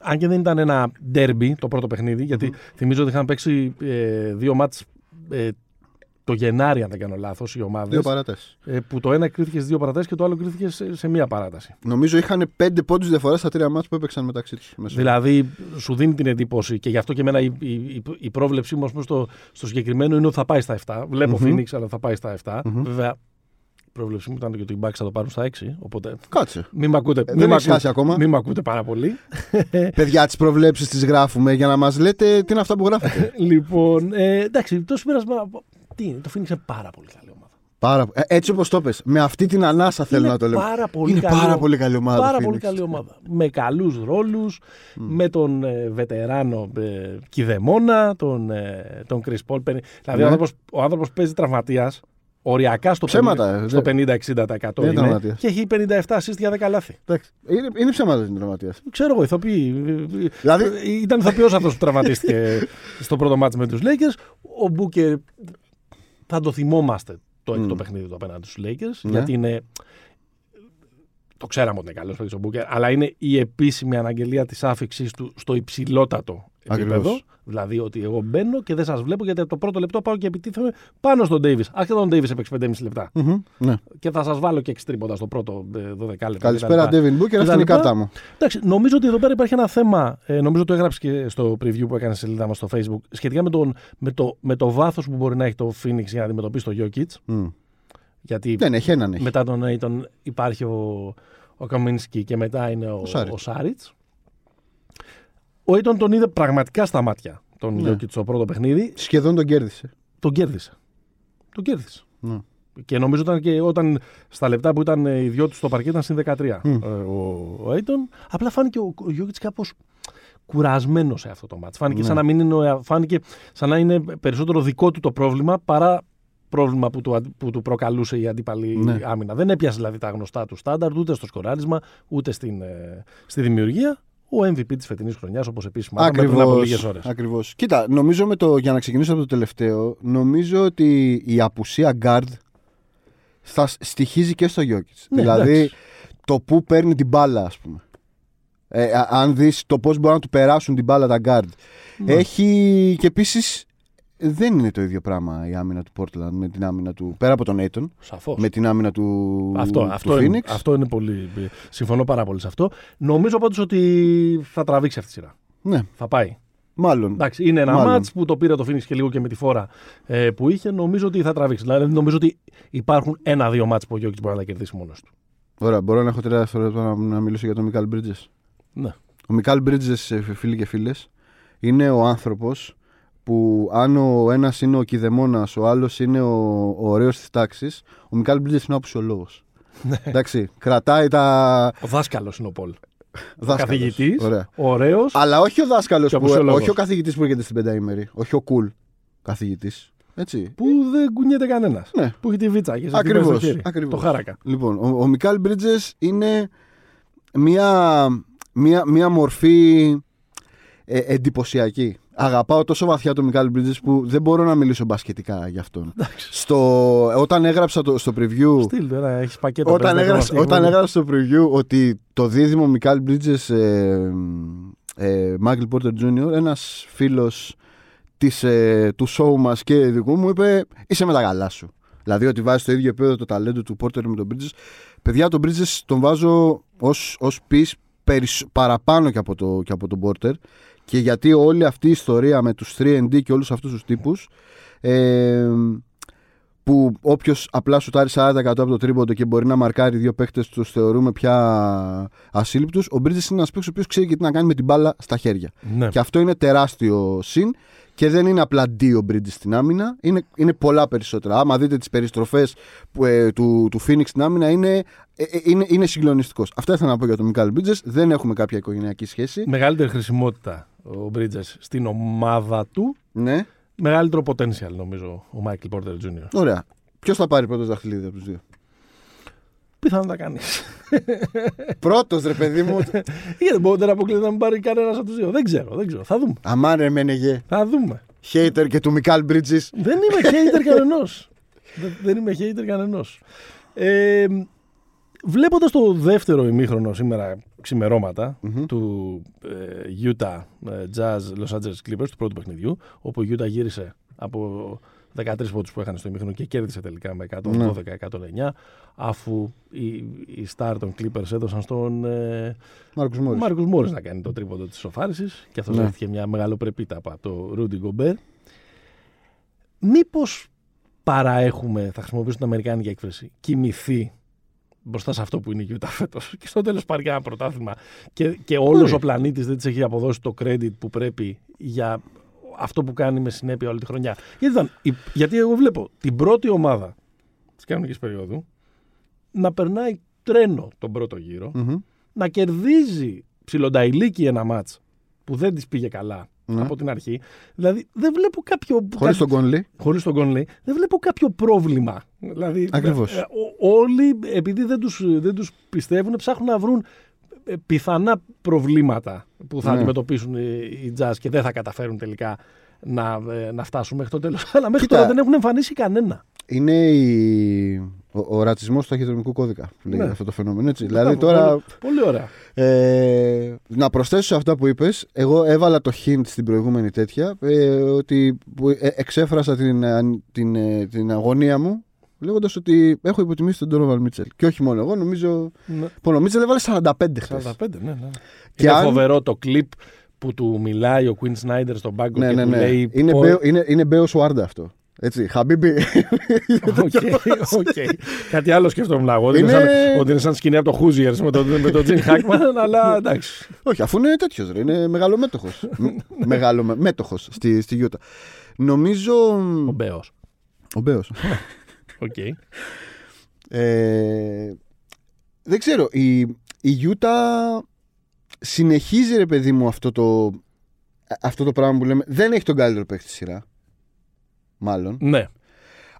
αν και δεν ήταν ένα derby το πρώτο παιχνίδι, γιατί θυμίζω ότι είχαν παίξει ε, δύο μάτς ε, το Γενάρη, αν δεν κάνω λάθος, οι ομάδες. Δύο παράταση. Ε, που το ένα κρίθηκες σε δύο παρατάσει και το άλλο κρίθηκες σε, σε μία παράταση. Νομίζω είχαν πέντε πόντους διαφορά στα τρία μάτια που έπαιξαν μεταξύ τους. Δηλαδή, σου δίνει την εντύπωση και γι' αυτό και εμένα η, η, η, η πρόβλεψή μου στο, στο συγκεκριμένο είναι ότι θα πάει στα 7. Βλέπω mm-hmm. Phoenix, αλλά θα πάει στα 7. Mm-hmm. Βέβαια, η πρόβλεψή μου ήταν και ότι οι Bucks θα το πάρουν στα 6. Οπότε. Κάτσε. Μην με ακούτε, ε, μην ακούτε, ακόμα. Μην με ακούτε πάρα πολύ. *laughs* Παιδιά, τις προβλέψεις τις γράφουμε για να μας λέτε τι είναι αυτά που γράφετε. *laughs* λοιπόν, ε, εντάξει, το συμπέρασμα. Τι είναι, το Phoenix είναι πάρα πολύ καλή ομάδα. Πάρα, ε, έτσι όπως το πες, με αυτή την ανάσα θέλω να το λέω. Πάρα πολύ είναι καλή, πάρα πολύ καλή ομάδα. Πάρα πολύ καλή ομάδα. με καλούς ρόλους, mm. με τον ε, βετεράνο ε, Κιδεμόνα, τον, ε, τον Chris Paul. Δηλαδή, ναι. ο άνθρωπος παίζει τραυματίας οριακά στο, ψέματα, 50, στο 50-60% είναι, είναι και έχει 57 assist για 10 λάθη. Είναι, είναι ψέματα την τραυματίας. Ξέρω εγώ, ηθοποιοί. Δηλαδή... Ήταν ηθοποιός αυτός που τραυματίστηκε *laughs* στο πρώτο μάτι με τους Lakers. Ο Μπούκερ θα το θυμόμαστε το έκτο mm. παιχνίδι του απέναντι στους Lakers. Ναι. Γιατί είναι. Το ξέραμε ότι είναι καλός παίκτης ο Μπούκερ, αλλά είναι η επίσημη αναγγελία της άφηξη του στο υψηλότατο επίπεδο. Δηλαδή ότι εγώ μπαίνω και δεν σας βλέπω γιατί από το πρώτο λεπτό πάω και επιτίθεμαι πάνω στον Ντέιβι. Άρχισε τον Ντέιβι έπαιξε 5,5 λεπτά. Mm-hmm, ναι. Και θα σας βάλω και εξτρίποντα στο πρώτο 12 ε, λεπτό. Καλησπέρα, Ντέβιν Μπούκερ, αυτή είναι η κάρτα μου. Εντάξει, νομίζω ότι εδώ πέρα υπάρχει ένα θέμα. Ε, νομίζω το έγραψε και στο preview που έκανε σελίδα μας στο Facebook. Σχετικά με, τον, με το, με το βάθος που μπορεί να έχει το Phoenix για να αντιμετωπίσει το Jokic. Mm. Γιατί δεν έχει, έναν έχει. μετά τον Aiton υπάρχει ο, ο Καμίνσκι και μετά είναι ο, ο Σάριτς. Ο Aiton τον είδε πραγματικά στα μάτια τον ναι. Jokic στο πρώτο παιχνίδι. Σχεδόν τον κέρδισε. Τον κέρδισε. Τον κέρδισε. Ναι. Και νομίζω ήταν και όταν στα λεπτά που ήταν οι δυο τους στο παρκέ ήταν στην 13 mm. ο, ο Απλά φάνηκε ο, ο Jokic κάπως κουρασμένος σε αυτό το μάτι. Φάνηκε, ναι. σαν να μην είναι, φάνηκε σαν να είναι περισσότερο δικό του το πρόβλημα παρά πρόβλημα που του, που του προκαλούσε η αντίπαλη ναι. άμυνα. Δεν έπιασε δηλαδή τα γνωστά του στάνταρ ούτε στο σκοράρισμα ούτε στην, ε, στη δημιουργία. Ο MVP της φετινής χρονιάς, όπως επίσης μάθαμε πριν από λίγες ώρες. Ακριβώς. Κοίτα, νομίζω με το, για να ξεκινήσω από το τελευταίο, νομίζω ότι η απουσία guard θα στοιχίζει και στο Jokic. Ναι, δηλαδή εντάξει. το που παίρνει την μπάλα, ας πούμε. Ε, αν δεις το πώς μπορούν να του περάσουν την μπάλα τα guard. Ναι. Έχει και επίσης δεν είναι το ίδιο πράγμα η άμυνα του Portland με την άμυνα του. πέρα από τον Aiton. Σαφώς. Με την άμυνα του, αυτό, του αυτό Phoenix. Είναι, αυτό είναι πολύ. Συμφωνώ πάρα πολύ σε αυτό. Νομίζω πάντως ότι θα τραβήξει αυτή τη σειρά. Ναι. Θα πάει. Μάλλον. Εντάξει, είναι ένα μάτ που το πήρε το Phoenix και λίγο και με τη φόρα ε, που είχε. Νομίζω ότι θα τραβήξει. Δηλαδή, νομίζω ότι υπάρχουν ένα-δύο μάτ που ο Γιώργη μπορεί να κερδίσει μόνος του. Ωραία, μπορώ να έχω τρία δευτερόλεπτα να, να μιλήσω για τον Μικάλ Μπρίτζε. Ναι. Ο Μικάλ Μπρίτζε, φίλοι και φίλες, είναι ο άνθρωπος που αν ο ένας είναι ο κηδεμόνας, ο άλλος είναι ο, ο ωραίος της τάξης, ο Μικάλ Μπρίτζε είναι ο απουσιολόγο. *laughs* Ναι. Εντάξει, κρατάει τα. Ο δάσκαλος είναι ο Πολ. Ο καθηγητής, ωραίος. Αλλά όχι ο δάσκαλος, όχι ο καθηγητής που έρχεται στην πενταήμερη. Όχι ο cool καθηγητής. Έτσι. Που δεν κουνιέται κανένας. Ναι. Που έχει τη βίτσα και Ακριβώς. Το χάρακα. Λοιπόν, ο, ο Μικάλ Μπρίτζε είναι μια, μια, μια μορφή ε, εντυπωσιακή αγαπάω τόσο βαθιά τον Μικάλ Μπρίτζε που δεν μπορώ να μιλήσω μπασκετικά γι' αυτόν. στο, όταν έγραψα το, στο preview. Στυλ, τώρα, έχεις πακέτο όταν, έγραψα, όταν έγραψα στο preview ότι το δίδυμο Μικάλ Μπρίτζε ε, ε, Μάικλ Πόρτερ Τζούνιορ, ένας φίλος ε, του show μας και δικού μου, είπε: Είσαι με τα καλά σου. Δηλαδή ότι βάζει το ίδιο επίπεδο το ταλέντο του Πόρτερ με τον Μπρίτζε. Παιδιά, τον Μπρίτζε τον βάζω ως πει παραπάνω και από, το, και από τον Πόρτερ και γιατί όλη αυτή η ιστορία με τους 3D και όλους αυτούς τους τύπους ε, που όποιος απλά σουτάρει 40% από το τρίποντο και μπορεί να μαρκάρει δύο παίχτε, τους θεωρούμε πια ασύλληπτους. Ο Μπρίτζε είναι ένας παίχτη ο οποίος ξέρει και τι να κάνει με την μπάλα στα χέρια. Ναι. Και αυτό είναι τεράστιο συν και δεν είναι απλά δύο Μπρίτζε στην άμυνα, είναι, είναι πολλά περισσότερα. Άμα δείτε τις περιστροφές ε, του, του Phoenix στην άμυνα, είναι, ε, ε είναι, είναι συγκλονιστικός. Αυτά ήθελα να πω για τον Μικάλ Μπρίτζε. Δεν έχουμε κάποια οικογενειακή σχέση. Μεγαλύτερη χρησιμότητα ο Μπρίτζε στην ομάδα του. Ναι. Μεγαλύτερο potential νομίζω ο Μάικλ Πόρτερ Jr. Ωραία. Ποιος θα πάρει πρώτος δαχτυλίδι από τους δύο; Πιθανόν να κάνεις. Πρώτος ρε παιδί μου. *laughs* Γιατί μπορεί να αποκλείεται να μην πάρει κανένας από τους δύο. Δεν ξέρω, δεν ξέρω. Θα δούμε. Αμάν ρε Μενεγέ. Θα δούμε. Hater και του Μικάλ Μπρίτζης. Δεν είμαι hater *laughs* κανενός. δεν είμαι hater κανενός. Ε, Βλέποντας το δεύτερο ημίχρονο σήμερα του ε, Utah ε, Jazz Los Angeles Clippers του πρώτου παιχνιδιού, όπου η Utah γύρισε από 13 πόντου που είχαν στο ημίχρονο και κέρδισε τελικά με Ναι. 112-109, αφού οι, οι Star των Clippers έδωσαν στον ε, Μάρκους Μόρις. Μάρκος Μόρις να κάνει το τρίποντο της σοφάρισης και αυτός Ναι. δέχτηκε μια μεγαλοπρεπή τάπα από το Rudy Gobert. Μήπως παραέχουμε, θα χρησιμοποιήσω την αμερικάνικη έκφραση, κοιμηθεί μπροστά σε αυτό που είναι η Utah φέτος και στο τέλος πάρει ένα πρωτάθλημα και, και όλος Μπορεί. ο πλανήτης δεν της έχει αποδώσει το credit που πρέπει για αυτό που κάνει με συνέπεια όλη τη χρονιά. Γιατί, ήταν, η- γιατί εγώ βλέπω την πρώτη ομάδα της κανονικής περίοδου να περνάει τρένο τον πρώτο γύρο Μμμ. να κερδίζει ψιλονταϊλίκη ένα μάτς που δεν της πήγε καλά Ναι. από την αρχή. Δηλαδή δεν βλέπω κάποιο. Χωρίς τον Κόνλι. χωρίς τον Conley, δεν βλέπω κάποιο πρόβλημα. Δηλαδή, Ακριβώς. ε, ο- όλοι, επειδή δεν τους, δεν τους πιστεύουν, ψάχνουν να βρουν ε, πιθανά προβλήματα που θα Ναι. αντιμετωπίσουν οι, οι Jazz και δεν θα καταφέρουν τελικά να, ε, να φτάσουν μέχρι το τέλος. *laughs* Αλλά μέχρι Κοίτα. τώρα δεν έχουν εμφανίσει κανένα. Είναι η... ο, ο ρατσισμός του ταχυδρομικού κώδικα που λέει Ναι. αυτό το φαινόμενο. Έτσι. Δηλαδή Μπράβο, τώρα Πολύ, πολύ ωραία. Ε, να προσθέσω σε αυτά που είπες Εγώ έβαλα το hint στην προηγούμενη τέτοια ε, Ότι που, ε, εξέφρασα την, ε, την, ε, την αγωνία μου Λέγοντας ότι έχω υποτιμήσει τον Donovan Μίτσελ Και όχι μόνο εγώ νομίζω Ναι. Λοιπόν ο Μίτσελ έβαλε 45 χθες 45, ναι, ναι. Και είναι αν- φοβερό το κλιπ που του μιλάει ο Quinn Snyder στον πάγκο ναι, και ναι, του ναι. λέει Είναι, «Πω- μπέο, είναι, είναι Μπέο Σουάρντα αυτό Έτσι, Χαμπίμπι Οκ, οκ. Κάτι άλλο σκεφτόμουν εγώ. Ότι είναι Είναι- σαν- Ότι είναι σαν σκηνή από το Hoosiers με τον με τον Τζιν Χάκμαν, αλλά εντάξει. Όχι, αφού είναι τέτοιος, είναι μεγαλομέτωχος. Μεγαλομέτωχο στη, στη Γιούτα. Νομίζω. Ο Μπέος. Ο Μπέος. Οκ. Ε, δεν ξέρω. Η, η Γιούτα συνεχίζει ρε παιδί μου αυτό το, αυτό το πράγμα που λέμε. Δεν έχει τον καλύτερο παίκτη στη σειρά. Μάλλον. Ναι.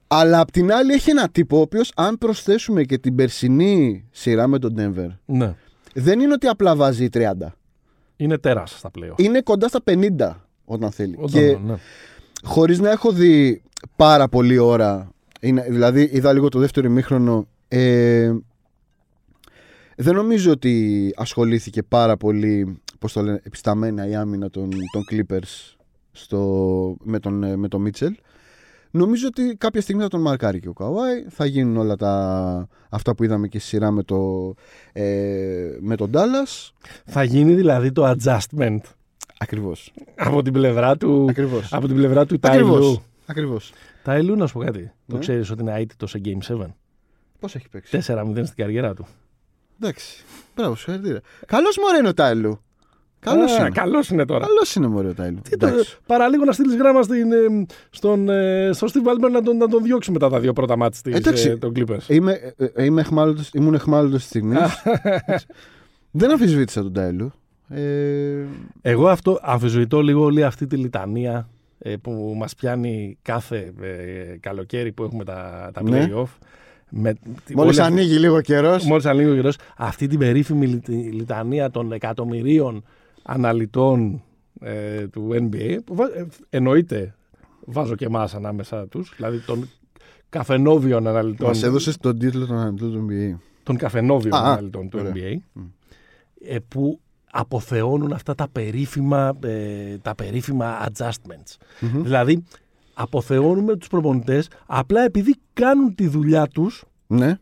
Αλλά απ' την άλλη έχει ένα τύπο ο οποίος, αν προσθέσουμε και την περσινή σειρά με τον Denver, ναι. δεν είναι ότι απλά βάζει 30. Είναι τεράστια πλέον. Είναι κοντά στα 50 όταν θέλει. Όντως, και ναι. χωρίς να έχω δει πάρα πολλή ώρα, είναι, δηλαδή είδα λίγο το δεύτερο ημίχρονο, ε, δεν νομίζω ότι ασχολήθηκε πάρα πολύ, πώς το λένε, επισταμένα η άμυνα των, των Clippers στο, με τον, ε, με τον Mitchell. Νομίζω ότι κάποια στιγμή θα τον μαρκάρει και ο Καουάι. Θα γίνουν όλα τα, αυτά που είδαμε και στη σειρά με, το, ε, με τον Dallas. Θα γίνει δηλαδή το adjustment Ακριβώς. από την πλευρά του, Ακριβώς. από την πλευρά του Τάιλου. Ακριβώς. Ακριβώς. Τάιλου, να σου πω κάτι. Το Ναι. ξέρεις ότι είναι αίτητο σε Game 7. Πώς έχει παίξει; 4-0 στην καριέρα του. Εντάξει. Μπράβο, συγχαρητήρια. Καλός μωρέ είναι ο Τάιλου. Καλός είναι. Καλός είναι τώρα. Καλός είναι μωρέ ο Τάιλου. Τι το, Εντάξει. παραλίγο να στείλεις γράμμα στην, ε, στον, ε, στον Steve Ballmer να τον, να τον διώξει μετά τα δύο πρώτα μάτια της, Εντάξει. ε, των Clippers. Είμαι, ε, ε, είμαι εχμάλωτος, ήμουν εχμάλωτος της στιγμής. Δεν αμφισβήτησα τον Τάιλου. Ε, Εγώ αυτό αμφισβητώ λίγο όλη αυτή τη λιτανία ε, που μας πιάνει κάθε ε, καλοκαίρι που έχουμε τα, τα Ναι. play-off. Με, τη- Μόλις όλη αυτή- ανοίγει λίγο καιρός. Μόλις ανοίγει ο καιρός, αυτή την περίφημη λι- λιτανία των εκατομμυρίων αναλυτών ε, του NBA, που βα- ε, εννοείται βάζω και εμάς ανάμεσα τους, δηλαδή των καφενόβιων αναλυτών, Μας έδωσες τον τίτλο των αναλυτών του NBA. των καφενόβιων Α, α, αναλυτών του ωραία. NBA, Μμ. ε, που αποθεώνουν αυτά τα περίφημα, ε, τα περίφημα adjustments. Μμμ. Δηλαδή, αποθεώνουμε τους προπονητές απλά επειδή κάνουν τη δουλειά τους Ναι.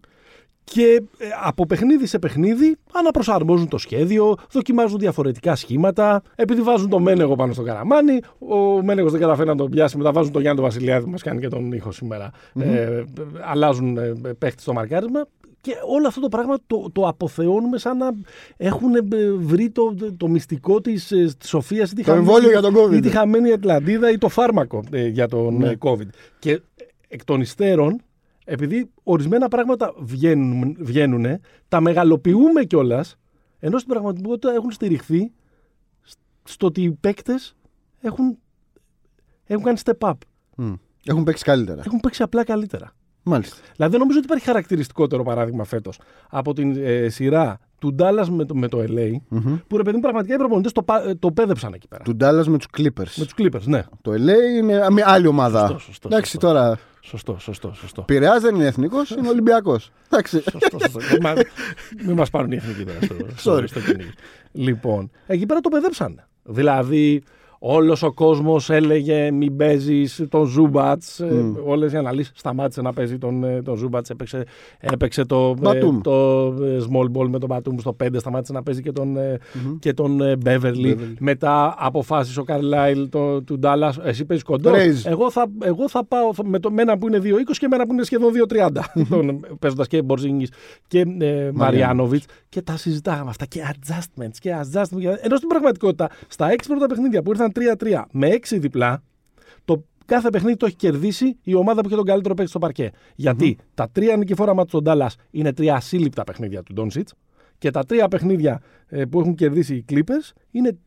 και ε, από παιχνίδι σε παιχνίδι αναπροσαρμόζουν το σχέδιο, δοκιμάζουν διαφορετικά σχήματα. Επειδή βάζουν το Μένεγο πάνω στο καραμάνι, ο Μένεγος δεν καταφέρει να τον πιάσει, μετά βάζουν τον Γιάννη τον Βασιλιάδη που μας κάνει και τον ήχο σήμερα. Ε, αλλάζουν ε, παίχτη στο μαρκάρισμα. Και όλο αυτό το πράγμα το, το αποθεώνουμε σαν να έχουν ε, βρει το, το μυστικό της, ε, της σοφίας ή τη, Το εμβόλιο για τον COVID. ή τη χαμένη Ατλαντίδα ή το φάρμακο ε, για τον Ναι. ε, COVID. Και ε, εκ των υστέρων επειδή ορισμένα πράγματα βγαίνουν, βγαίνουνε, τα μεγαλοποιούμε κιόλας, ενώ στην πραγματικότητα έχουν στηριχθεί στο ότι οι παίκτες έχουν, έχουν κάνει step up. Μμ. Έχουν παίξει καλύτερα. Έχουν παίξει απλά καλύτερα. Μάλιστα. Δηλαδή δεν νομίζω ότι υπάρχει χαρακτηριστικότερο παράδειγμα φέτος από την ε, σειρά του Dallas με το, με το LA, Μμμ. που ρε παιδί μου πραγματικά οι προπονητές το, πα- ε, το πέδεψαν εκεί πέρα. Του Dallas με τους Clippers. Με τους Clippers, ναι. Το LA είναι μια άλλη ομάδα. Σωστό, σωστό, Εντάξει σωστό. τώρα. Σωστό, σωστό, σωστό. Πειραιάς δεν είναι εθνικός, είναι Ολυμπιακός. Εντάξει. Σωστό, σωστό. Μην μα- Μην μας πάρουν οι εθνικοί τώρα στο, στο, Sorry. στο κυνήγι. Λοιπόν, εκεί πέρα το παιδέψαν. Δηλαδή, Όλος ο κόσμος έλεγε μην παίζεις τον Ζούμπατς. Mm. Όλες οι αναλύσεις σταμάτησε να παίζει τον, ε, τον Ζούμπατς. Έπαιξε, έπαιξε το, ε, το ε, small ball με τον Μπατούμ στο 5. Σταμάτησε να παίζει και τον, mm-hmm. και τον Beverly. Μετά αποφάσισε ο Καρλάιλ το, του Ντάλλα. Εσύ παίζεις κοντό. Εγώ θα, εγώ θα πάω με, το, με ένα που είναι 2-20 και με ένα που είναι σχεδόν 2-30. Παίζοντας και Μπορζίνγκης και ε, Μαριάνοβιτς. Και τα συζητάγαμε αυτά. Και adjustments και adjustments. Ενώ στην πραγματικότητα στα 6 πρώτα παιχνίδια που ήρθαν 3-3 με 6 διπλά, το κάθε παιχνίδι το έχει κερδίσει η ομάδα που έχει τον καλύτερο παίκτη στο παρκέ. Γιατί mm-hmm. τα τρία νικηφόρα μάτια του Ντάλλα είναι τρία ασύλληπτα παιχνίδια του Ντόνσιτς και τα τρία παιχνίδια ε, που έχουν κερδίσει οι Clippers είναι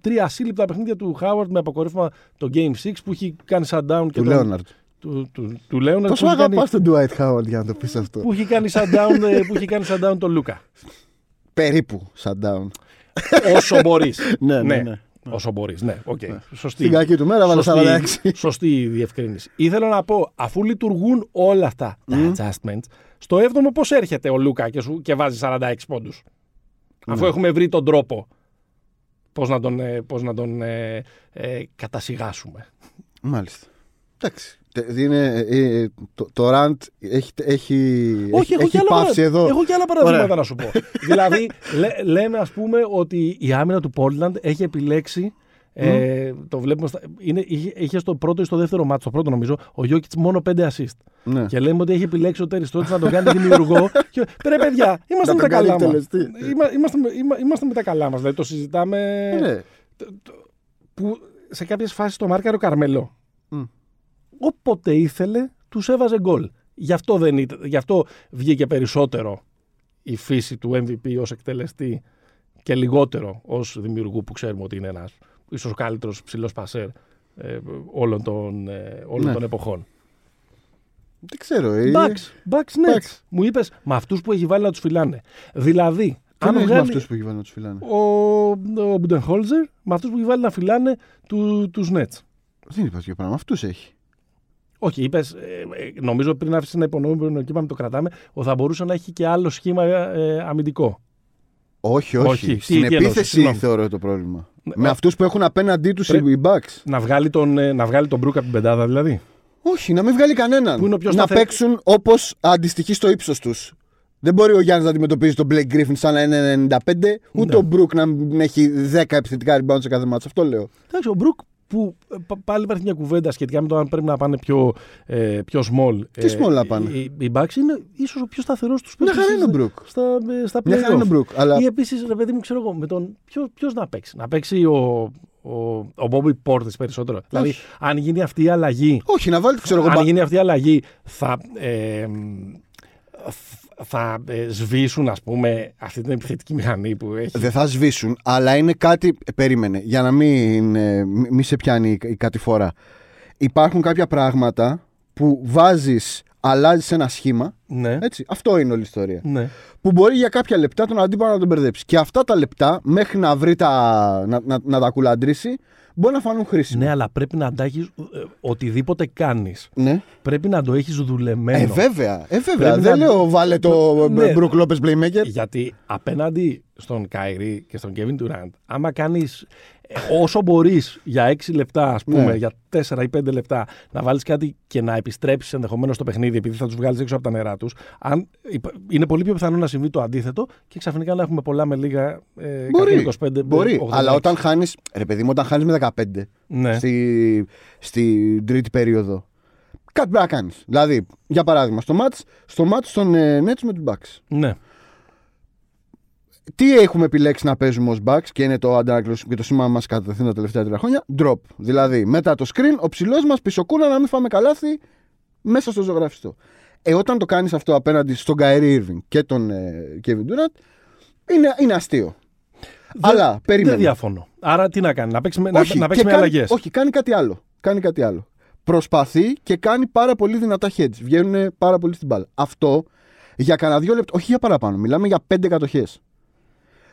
τρία ασύλληπτα παιχνίδια του Χάουαρτ με αποκορύφωμα το Game 6 που έχει κάνει shutdown και του Λέοναρτ. Του, του, του Λέοναρτ. Πόσο αγαπάς τον Dwight Howard για να το πεις αυτό. Που έχει κάνει shutdown, ε, που έχει κάνει shutdown τον Λούκα. Περίπου shutdown. Όσο μπορείς. *laughs* ναι, ναι, ναι. Ναι. Όσο μπορείς. Ναι, okay. Ναι. Σωστή. Στην κακή του μέρα, βάλε 46. Σωστή η διευκρίνηση. Ήθελα να πω, αφού λειτουργούν όλα αυτά τα adjustments, στο 7ο πώς έρχεται ο Λούκα και, σου, και βάζει 46 πόντους; Αφού ναι. έχουμε βρει τον τρόπο πώς να τον, ε, πώς να τον ε, ε, κατασυγάσουμε. Μάλιστα. Εντάξει. Είναι, ε, το, το rant έχει, έχει, Όχι, έχει, έχει πάψει εδώ. Έχω και άλλα παραδείγματα να σου πω. *laughs* δηλαδή, λέ, λέμε ας πούμε ότι η άμυνα του Portland έχει επιλέξει ε, το βλέπουμε στα, είναι, είχε, είχε στο πρώτο ή στο δεύτερο μάτσο, στο πρώτο νομίζω, ο Γιώκητ μόνο 5 assist. Ναι. Και λέμε ότι έχει επιλέξει ο Τέρι να τον κάνει δημιουργό. *laughs* και πρέπει, παιδιά, είμαστε με τα καλά μας. Είμαστε, είμαστε, με τα καλά μας. Δηλαδή το συζητάμε. Ναι. που σε κάποιες φάσεις το μάρκαρε ο Καρμελό όποτε ήθελε, τους έβαζε γκολ. Γι αυτό, δεν ήταν, γι' αυτό βγήκε περισσότερο η φύση του MVP ως εκτελεστή και λιγότερο ως δημιουργού που ξέρουμε ότι είναι ένας ίσως ο καλύτερος ψηλός πασέρ ε, όλων, των, ε, όλων ναι. των εποχών. Δεν ξέρω. Ε... Bucks, Bucks Nets. Μου είπες με αυτούς που έχει βάλει να τους φυλάνε. Δηλαδή, αν βγάλει... με αυτούς που έχει βάλει να τους φυλάνε; Ο, ο Μπουντενχόλζερ με αυτούς που έχει βάλει να φυλάνε του, τους Nets. Δεν είπα για πράγμα. Αυτούς έχει. Όχι, είπες, ε, ε, νομίζω πριν άφησε να υπονοούμε και είπαμε το κρατάμε, ότι θα μπορούσε να έχει και άλλο σχήμα ε, αμυντικό. Όχι, όχι. όχι. Στην τι, επίθεση τι θεωρώ το πρόβλημα. Ναι, Με αυτούς που έχουν απέναντί τους Πρέ... οι Bucks. Να βγάλει τον, ε, να βγάλει τον Μπρούκ από την πεντάδα δηλαδή. Όχι, να μην βγάλει κανέναν. Που είναι ο να παίξουν όπως αντιστοιχεί στο ύψος τους. Δεν μπορεί ο Γιάννης να αντιμετωπίζει τον Blake Griffin σαν να είναι 95, ούτε ναι. ο Μπρουκ να έχει 10 επιθετικά rebound σε κάθε μάτσο. Αυτό λέω. Εντάξει, ο Μπρουκ που ε, πάλι υπάρχει μια κουβέντα σχετικά με το αν πρέπει να πάνε πιο, ε, πιο small. Τι small να πάνε; Οι, οι Bucks είναι ίσως ο πιο σταθερός τους παίκτη. Μια χαρά είναι ο Μπρουκ. Στα, ε, στα Μια χαρά είναι ο Μπρουκ. Αλλά... Ή επίσης, ρε παιδί μου, ξέρω εγώ, με τον. Ποιο να παίξει. Να παίξει ο, ο, ο Bobby Portis περισσότερο. Όχι. Δηλαδή, αν γίνει αυτή η αλλαγή. Όχι, να βάλει, ξέρω εγώ. Αν γίνει αυτή η αλλαγή, θα. Ε, θα ε, σβήσουν ας πούμε αυτή την επιθετική μηχανή που έχει. Δεν θα σβήσουν, αλλά είναι κάτι, περίμενε, για να μην, ε, μη σε πιάνει η κατηφόρα. Υπάρχουν κάποια πράγματα που βάζεις, αλλάζεις ένα σχήμα. Ναι. Έτσι, αυτό είναι όλη η ιστορία. Ναι. Που μπορεί για κάποια λεπτά τον αντίπαλο να τον μπερδέψει. Και αυτά τα λεπτά, μέχρι να βρει τα. να, να, να τα κουλαντρήσει, μπορεί να φανούν χρήσιμα. Ναι, αλλά πρέπει να τα έχεις. Ε, οτιδήποτε κάνεις. Ναι. Πρέπει να το έχεις δουλεμένο. Ε, βέβαια. Ε, βέβαια. Δεν να... λέω βάλε το ναι. Brook Lopez Playmaker. Γιατί απέναντι στον Κάιρι και στον Kevin Durant, άμα κάνεις όσο μπορείς για 6 λεπτά, ας πούμε, ναι. για 4 ή 5 λεπτά, να βάλεις κάτι και να επιστρέψεις ενδεχομένως στο παιχνίδι, επειδή θα τους βγάλεις έξω από τα νερά τους, είναι πολύ πιο πιθανό να συμβεί το αντίθετο και ξαφνικά να έχουμε πολλά με λίγα. Ε, μπορεί, 25, μπορεί. 86. αλλά όταν χάνεις. Ρε παιδί μου, όταν χάνεις με 15 ναι. στη, στη τρίτη περίοδο. Κάτι πρέπει να κάνεις. Δηλαδή, για παράδειγμα, στο μάτς, στο μάτς των ε, Nets με τους Bucks. Ναι τι έχουμε επιλέξει να παίζουμε ως backs και είναι το αντάκλο και το σήμα μας κατά τα τελευταία τρία χρόνια; Drop. Δηλαδή, μετά το screen, ο ψηλός μας πισωκούνα να μην φάμε καλάθι μέσα στο ζωγραφιστό. Ε, όταν το κάνεις αυτό απέναντι στον Καερή Irving και τον ε, Kevin Durant, είναι, είναι αστείο. Αλλά περίμενε. Δεν διαφωνώ. Άρα τι να κάνει, να παίξει, όχι, να, παίξει με αλλαγές. Όχι, κάνει κάτι άλλο. Κάνει κάτι άλλο. Προσπαθεί και κάνει πάρα πολύ δυνατά heads. Βγαίνουν πάρα πολύ στην μπάλα. Αυτό για κανένα δύο λεπτά, όχι για παραπάνω. Μιλάμε για πέντε κατοχέ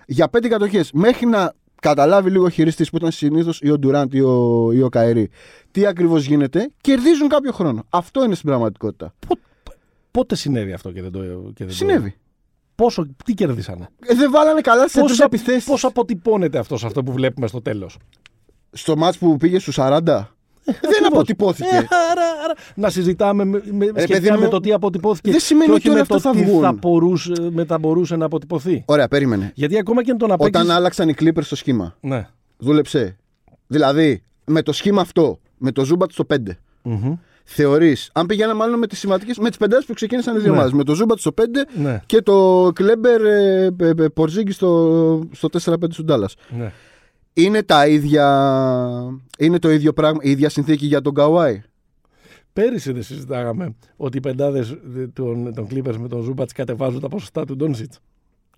για πέντε κατοχές. Μέχρι να καταλάβει λίγο ο χειριστής που ήταν συνήθως ή ο Ντουράντ ή ο, ή ο Καερή τι ακριβώς γίνεται, κερδίζουν κάποιο χρόνο. Αυτό είναι στην πραγματικότητα. πότε συνέβη αυτό και δεν το. Και δεν συνέβη. Το... Πόσο, τι κερδίσανε; Ε, δεν βάλανε καλά στι επιθέσεις. Πώς αποτυπώνεται αυτό σε αυτό που βλέπουμε στο τέλος; Στο μάτς που πήγε στους 40. Δεν Ακριβώς. αποτυπώθηκε. Ε, άρα, άρα, να συζητάμε με, με, σχετικά παιδί μου, με το τι αποτυπώθηκε δεν σημαίνει και ότι όχι όλα με αυτά το θα τι βγουν. θα μπορούσε, με τα μπορούσε να αποτυπωθεί. Ωραία, περίμενε. Γιατί ακόμα και αν τον απέκτησε. Όταν άλλαξαν οι Clippers στο σχήμα, Ναι. δούλεψε. Δηλαδή, με το σχήμα αυτό, με το Ζούμπατς στο 5, Μμμ. θεωρείς, αν πηγαίναμε μάλλον με τις σημαντικές, με τις πεντάδες που ξεκίνησαν οι δύο Ναι. ομάδες, με το Ζούμπατς στο 5 Ναι. και το Κλέμπερ ε, ε, ε, Πορζίγκη στο, στο 4-5 του Ντάλλας. ναι. Είναι τα ίδια. Είναι το ίδιο πράγμα, η ίδια συνθήκη για τον Καουάι; Πέρυσι δεν συζητάγαμε ότι οι πεντάδες των, των Clippers με τον Ζούμπατς κατεβάζουν τα ποσοστά του Ντόνσιτς.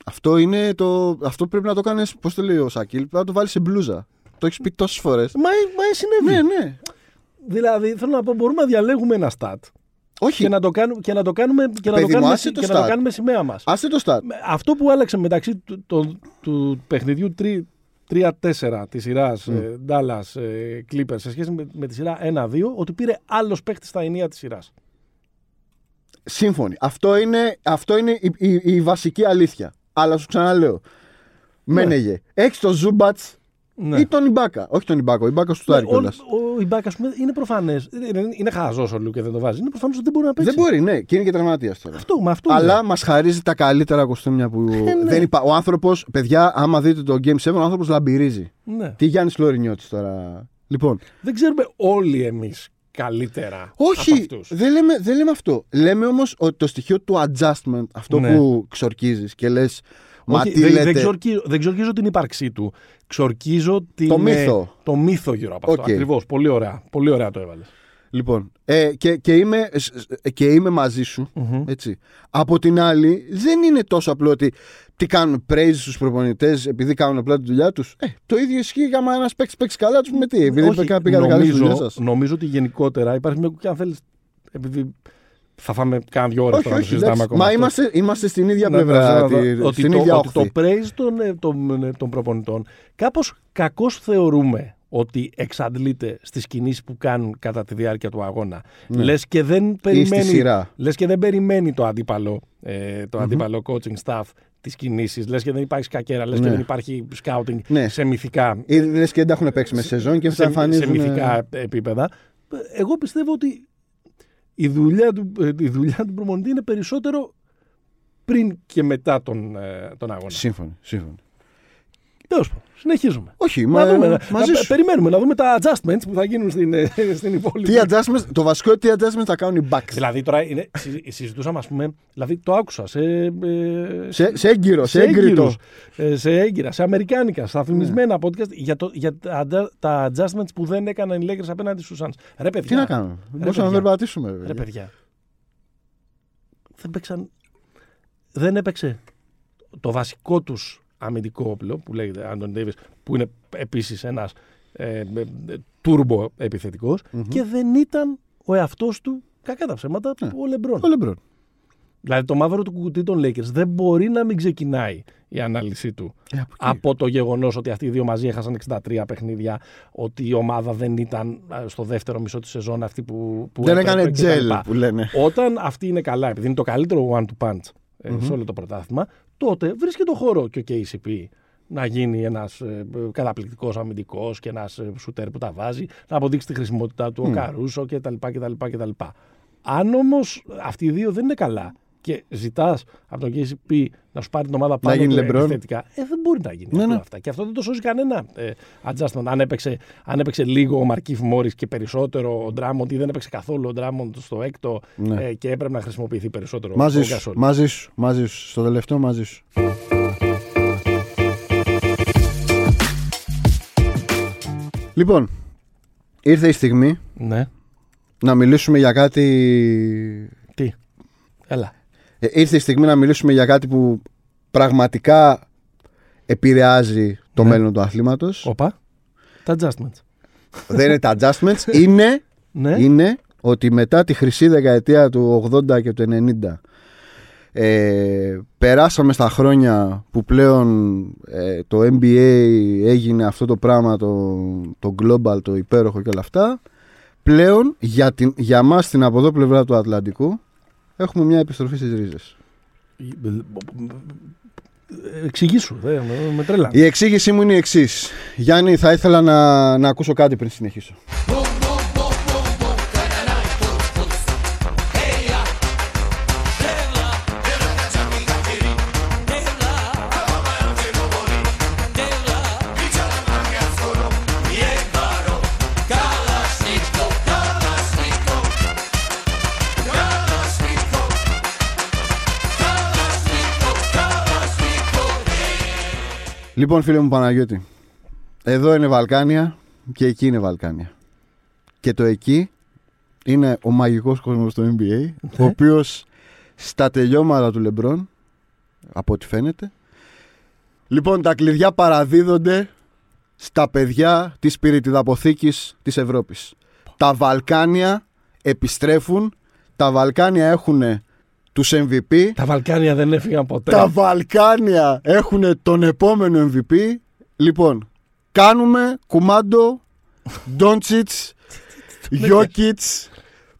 Αυτό, είναι το, αυτό πρέπει να το κάνεις, πώς το λέει ο Σάκη, πρέπει να το βάλεις σε μπλούζα. Το έχεις πει τόσες φορές. Μα, μα συνέβη. Ναι, ναι. Δηλαδή, θέλω να πω, μπορούμε να διαλέγουμε ένα stat Όχι, και να το κάνουμε, και να το κάνουμε, και να Παιδί το μου, κάνουμε, άσε το και να το stat. κάνουμε σημαία μας. άστε το στάτ. Αυτό που άλλαξε μεταξύ του, του, του παιχνιδιού 3 3-4 της σειράς Mm. ε, Dallas ε, Clippers σε σχέση με, με τη σειρά 1-2, ότι πήρε άλλος παίχτη στα ενία της σειράς. Σύμφωνοι. Αυτό είναι, αυτό είναι η, η- η βασική αλήθεια. Αλλά σου ξαναλέω. Μένεγε. Έχεις τον Ζούμπατς Ναι. ή τον Ιμπάκα. Όχι τον Ιμπάκα. Ο Ιμπάκα σου τάρει ο, κιόλας. ο, ο Ιμπάκα, ας πούμε, είναι προφανές. Είναι, είναι χαζός ο Λου και δεν το βάζει. Είναι προφανέ ότι δεν μπορεί να παίξει. Δεν μπορεί, ναι, και είναι και τραυματίας τώρα. Αυτό, με αυτό Αλλά είναι. μας χαρίζει τα καλύτερα κοστούμια που ναι. δεν υπά... Ο άνθρωπος, παιδιά, άμα δείτε το Game 7, ο άνθρωπος λαμπυρίζει. Ναι. Τι Γιάννης Λορινιώτη τώρα. Λοιπόν, Δεν ξέρουμε όλοι εμείς καλύτερα. από όχι, αυτούς. δεν λέμε, δεν λέμε αυτό. Λέμε όμως ότι το στοιχείο του adjustment, αυτό Ναι. που ξορκίζεις και λες. Μα Όχι, τι δεν, λέτε; δεν, ξορκίζω, δεν ξορκίζω την ύπαρξή του. Ξορκίζω την, Το ε, μύθο. το μύθο γύρω από αυτό. Οκ. Ακριβώς. Πολύ ωραία. Πολύ ωραία το έβαλες. Λοιπόν, ε, και, και, είμαι, σ- σ- και είμαι μαζί σου. Έτσι. Από την άλλη, δεν είναι τόσο απλό ότι τι κάνουν praise στου προπονητές επειδή κάνουν απλά τη δουλειά τους. Ε, το ίδιο ισχύει άμα ένας παίξει παίξει καλά, του πούμε τι. Επειδή Όχι, πήγα- πήγατε καλά στη δουλειά νομίζω, σας. νομίζω ότι γενικότερα υπάρχει μια. Και αν θέλεις. Επειδή θα φάμε κάνα δύο ώρες Όχι, τώρα να το όχι, συζητάμε εντάξει. ακόμα. Μα αυτό. είμαστε, είμαστε στην ίδια Να- πλευρά. να- να- τη- ότι στην το, ίδια ότι το όχθη. praise των, ε, των, ε, των προπονητών κάπως κακώς θεωρούμε ότι εξαντλείται στις κινήσεις που κάνουν κατά τη διάρκεια του αγώνα. Ναι. Λες, και δεν Ή στη περιμένει, σειρά. λες και δεν περιμένει το αντίπαλο, ε, το αντίπαλο coaching staff τις κινήσεις. Λες και δεν υπάρχει σκακέρα, λες Ναι. και δεν υπάρχει scouting Ναι. σε μυθικά Ή λες και δεν τα έχουν παίξει με σεζόν και θα σε, σε εμφανίζουν. μυθικά επίπεδα. Εγώ πιστεύω ότι η δουλειά του, ε, η δουλειά του προπονητή είναι περισσότερο πριν και μετά τον, ε, τον αγώνα. Σύμφωνοι, σύμφωνοι. Τέλος πάντων, συνεχίζουμε. Όχι, Να μα, δούμε, να- μαζί να- σου. περιμένουμε να δούμε τα adjustments που θα γίνουν στην, ε, *laughs* στην υπόλοιπη. Τι adjustments, το βασικό είναι τι adjustments θα κάνουν οι backs. Δηλαδή τώρα είναι, συ- συζητούσαμε, ας πούμε, δηλαδή το άκουσα σε, ε, Σε, σε έγκυρο, σε έγκυριτο. έγκυρους, ε, σε έγκυρα, σε αμερικάνικα, στα φημισμένα podcast για, το, για τα, adja- τα adjustments που δεν έκαναν οι Lakers απέναντι στους Suns. Ρε παιδιά, Τι να κάνουμε; Μπορούσαμε να παιδιά. περπατήσουμε. Ρε βέβαια. παιδιά. Δεν παίξαν. Δεν έπαιξε το βασικό τους αμυντικό όπλο που λέγεται Άντων Ντέιβις, που είναι επίσης ένας ε, ε, τούρμπο επιθετικός, και δεν ήταν ο εαυτός του, κακά τα ψέματα, ο Λεμπρόν. Ο Λεμπρόν. Δηλαδή το μαύρο του κουκουτί των Lakers δεν μπορεί να μην ξεκινάει η ανάλυση του Ε, από εκεί. από το γεγονός ότι αυτοί οι δύο μαζί έχασαν 63 παιχνίδια, ότι η ομάδα δεν ήταν α, στο δεύτερο μισό της σεζόν αυτή που. που Δεν έπρεπε έκανε και τα τζελ λοιπά. που λένε. Όταν αυτή είναι καλά, επειδή είναι το καλύτερο one-to punch ε, σε όλο το πρωτάθλημα, τότε βρίσκει το χώρο και ο KCP να γίνει ένας ε, καταπληκτικός αμυντικός και ένας σουτέρ που τα βάζει, να αποδείξει τη χρησιμότητά του ο Καρούσο κτλ. κτλ, κτλ. Αν όμως αυτοί οι δύο δεν είναι καλά και ζητάς από τον KCP να σου πάρει την ομάδα πάνω γίνει του LeBron. επιθετικά, ε, δεν μπορεί να γίνει Ναι, αυτό ναι. αυτά. Και αυτό δεν το σώζει κανένα ε, adjustment. Αν έπαιξε, αν έπαιξε λίγο ο Μαρκίφ Μόρις και περισσότερο ο Ντράμοντ ή δεν έπαιξε καθόλου ο Ντράμοντ στο έκτο Ναι. ε, και έπρεπε να χρησιμοποιηθεί περισσότερο Μαζί ο σου, Γκασόλ. μαζί σου, μαζί σου. Στο τελευταίο μαζί σου. Λοιπόν, ήρθε η στιγμή Ναι. να μιλήσουμε για κάτι... Τι; Έλα. Ε, ήρθε η στιγμή να μιλήσουμε για κάτι που πραγματικά επηρεάζει το Ναι. μέλλον του αθλήματος. Όπα. Τα adjustments. Δεν είναι τα adjustments, *laughs* είναι, Ναι. είναι ότι μετά τη χρυσή δεκαετία του 80 και του 90 ε, περάσαμε στα χρόνια που πλέον ε, το NBA έγινε αυτό το πράγμα το, το global, το υπέροχο και όλα αυτά πλέον για, την, για μας την από εδώ πλευρά του Ατλαντικού έχουμε μια επιστροφή στις ρίζες Εξηγήσου. Δε, με, με τρέλα. Η εξήγησή μου είναι η εξής. Γιάννη, θα ήθελα να, να ακούσω κάτι πριν συνεχίσω. Λοιπόν, φίλε μου Παναγιώτη, εδώ είναι Βαλκάνια και εκεί είναι Βαλκάνια. Και το εκεί είναι ο μαγικός κόσμος του NBA, ο οποίος στα τελειώματα του Λεμπρόν, από ό,τι φαίνεται, λοιπόν τα κλειδιά παραδίδονται στα παιδιά της πυρητιδαποθήκης της Ευρώπης. Τα Βαλκάνια επιστρέφουν, τα Βαλκάνια έχουν τους MVP, Τα Βαλκάνια δεν έφυγαν ποτέ. τα Βαλκάνια έχουν τον επόμενο MVP. Λοιπόν, κάνουμε κουμάντο, Ντόντσιτς, Γιώκητς,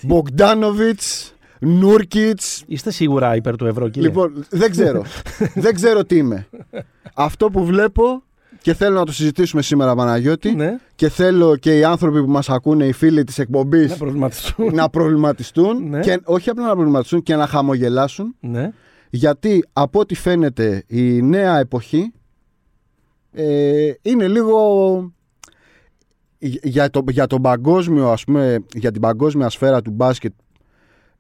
Μπογκδάνοβιτς, Νούρκιτς. Είστε σίγουρα υπέρ του ευρώ, κύριε. Λοιπόν, δεν ξέρω. *laughs* δεν ξέρω τι είμαι. Αυτό που βλέπω και θέλω να το συζητήσουμε σήμερα, Παναγιώτη, Ναι, και θέλω και οι άνθρωποι που μας ακούνε, οι φίλοι της εκπομπής, να προβληματιστούν. να προβληματιστούν Ναι. και όχι απλά να προβληματιστούν και να χαμογελάσουν ναι. γιατί από ό,τι φαίνεται η νέα εποχή ε, είναι λίγο για, το, για τον παγκόσμιο ας πούμε για την παγκόσμια σφαίρα του μπάσκετ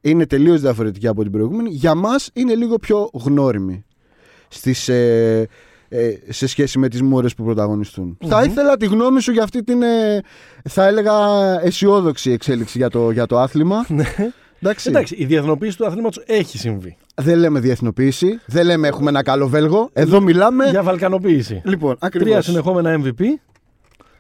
είναι τελείως διαφορετική από την προηγούμενη για μας είναι λίγο πιο γνώριμη στις, ε, ε, σε σχέση με τις μούρες που πρωταγωνιστουν Θα ήθελα τη γνώμη σου για αυτή την ε, θα έλεγα αισιόδοξη εξέλιξη για το, για το άθλημα Εντάξει. Εντάξει, η διεθνοποίηση του αθλήματος έχει συμβεί. Δεν λέμε διεθνοποίηση. Δεν λέμε έχουμε ένα καλό Βέλγο. Εδώ μιλάμε. Για βαλκανοποίηση. Λοιπόν, ακριβώς. Τρία συνεχόμενα MVP,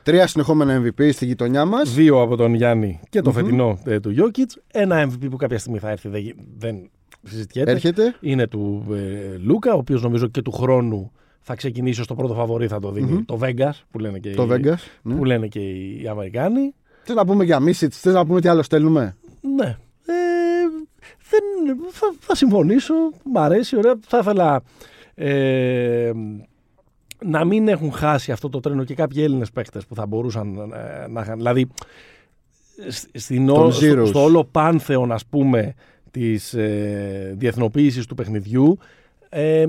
Τρία συνεχόμενα MVP στη γειτονιά μας. δύο από τον Γιάννη και το Μμμ. φετινό ε, του Γιώκητς. Ένα MVP που κάποια στιγμή θα έρθει, δεν, γι- δεν συζητιέται. Έρχεται. Είναι του ε, Λούκα, ο οποίος νομίζω και του χρόνου θα ξεκινήσει ως το πρώτο φαβορή, θα το δίνει Μμμ. το Vegas, που λένε και, Το οι, Vegas. Ναι. που λένε και οι Αμερικάνοι. Θες να πούμε για Μίσιτ, θες να πούμε τι άλλο στέλνουμε; Ναι. Ε, δεν, θα, θα συμφωνήσω. Μ' αρέσει. Ωραία. Θα ήθελα ε, να μην έχουν χάσει αυτό το τρένο και κάποιοι Έλληνες παίχτες που θα μπορούσαν ε, να είχαν. Δηλαδή, σ- στην Των ό- στο, Zeros. στο όλο πάνθεον, ας πούμε, της ε, διεθνοποίησης του παιχνιδιού, ε,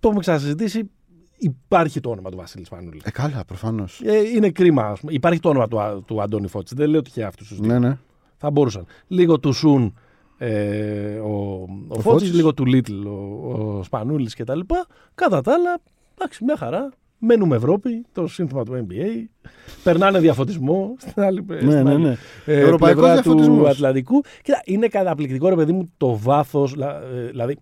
το έχουμε ξανασυζητήσει, υπάρχει το όνομα του Βασίλη Σπανούλη. Ε, καλά, προφανώς. Ε, είναι κρίμα. ας πούμε. Υπάρχει το όνομα του, Α- του Αντώνη Φώτση. Δεν λέω τυχαία αυτούς τους δύο. Ναι, ναι. Θα μπορούσαν. Λίγο του Σουν ε, ο, ο, Ο Φώτης, Φώτης. λίγο του Λίτλ ο, ο Σπανούλης και τα λοιπά. Κατά τα άλλα, εντάξει, μια χαρά. Μένουμε Ευρώπη, το σύνθημα του NBA. Περνάνε διαφωτισμό στην άλλη, Ναι, στην ναι, άλλη, ναι. ε, Ευρωπαϊκός πλευρά του διαφωτισμός. Ατλαντικού. Κοίτα, είναι καταπληκτικό, ρε παιδί μου, το βάθος, λα- ε, δηλαδή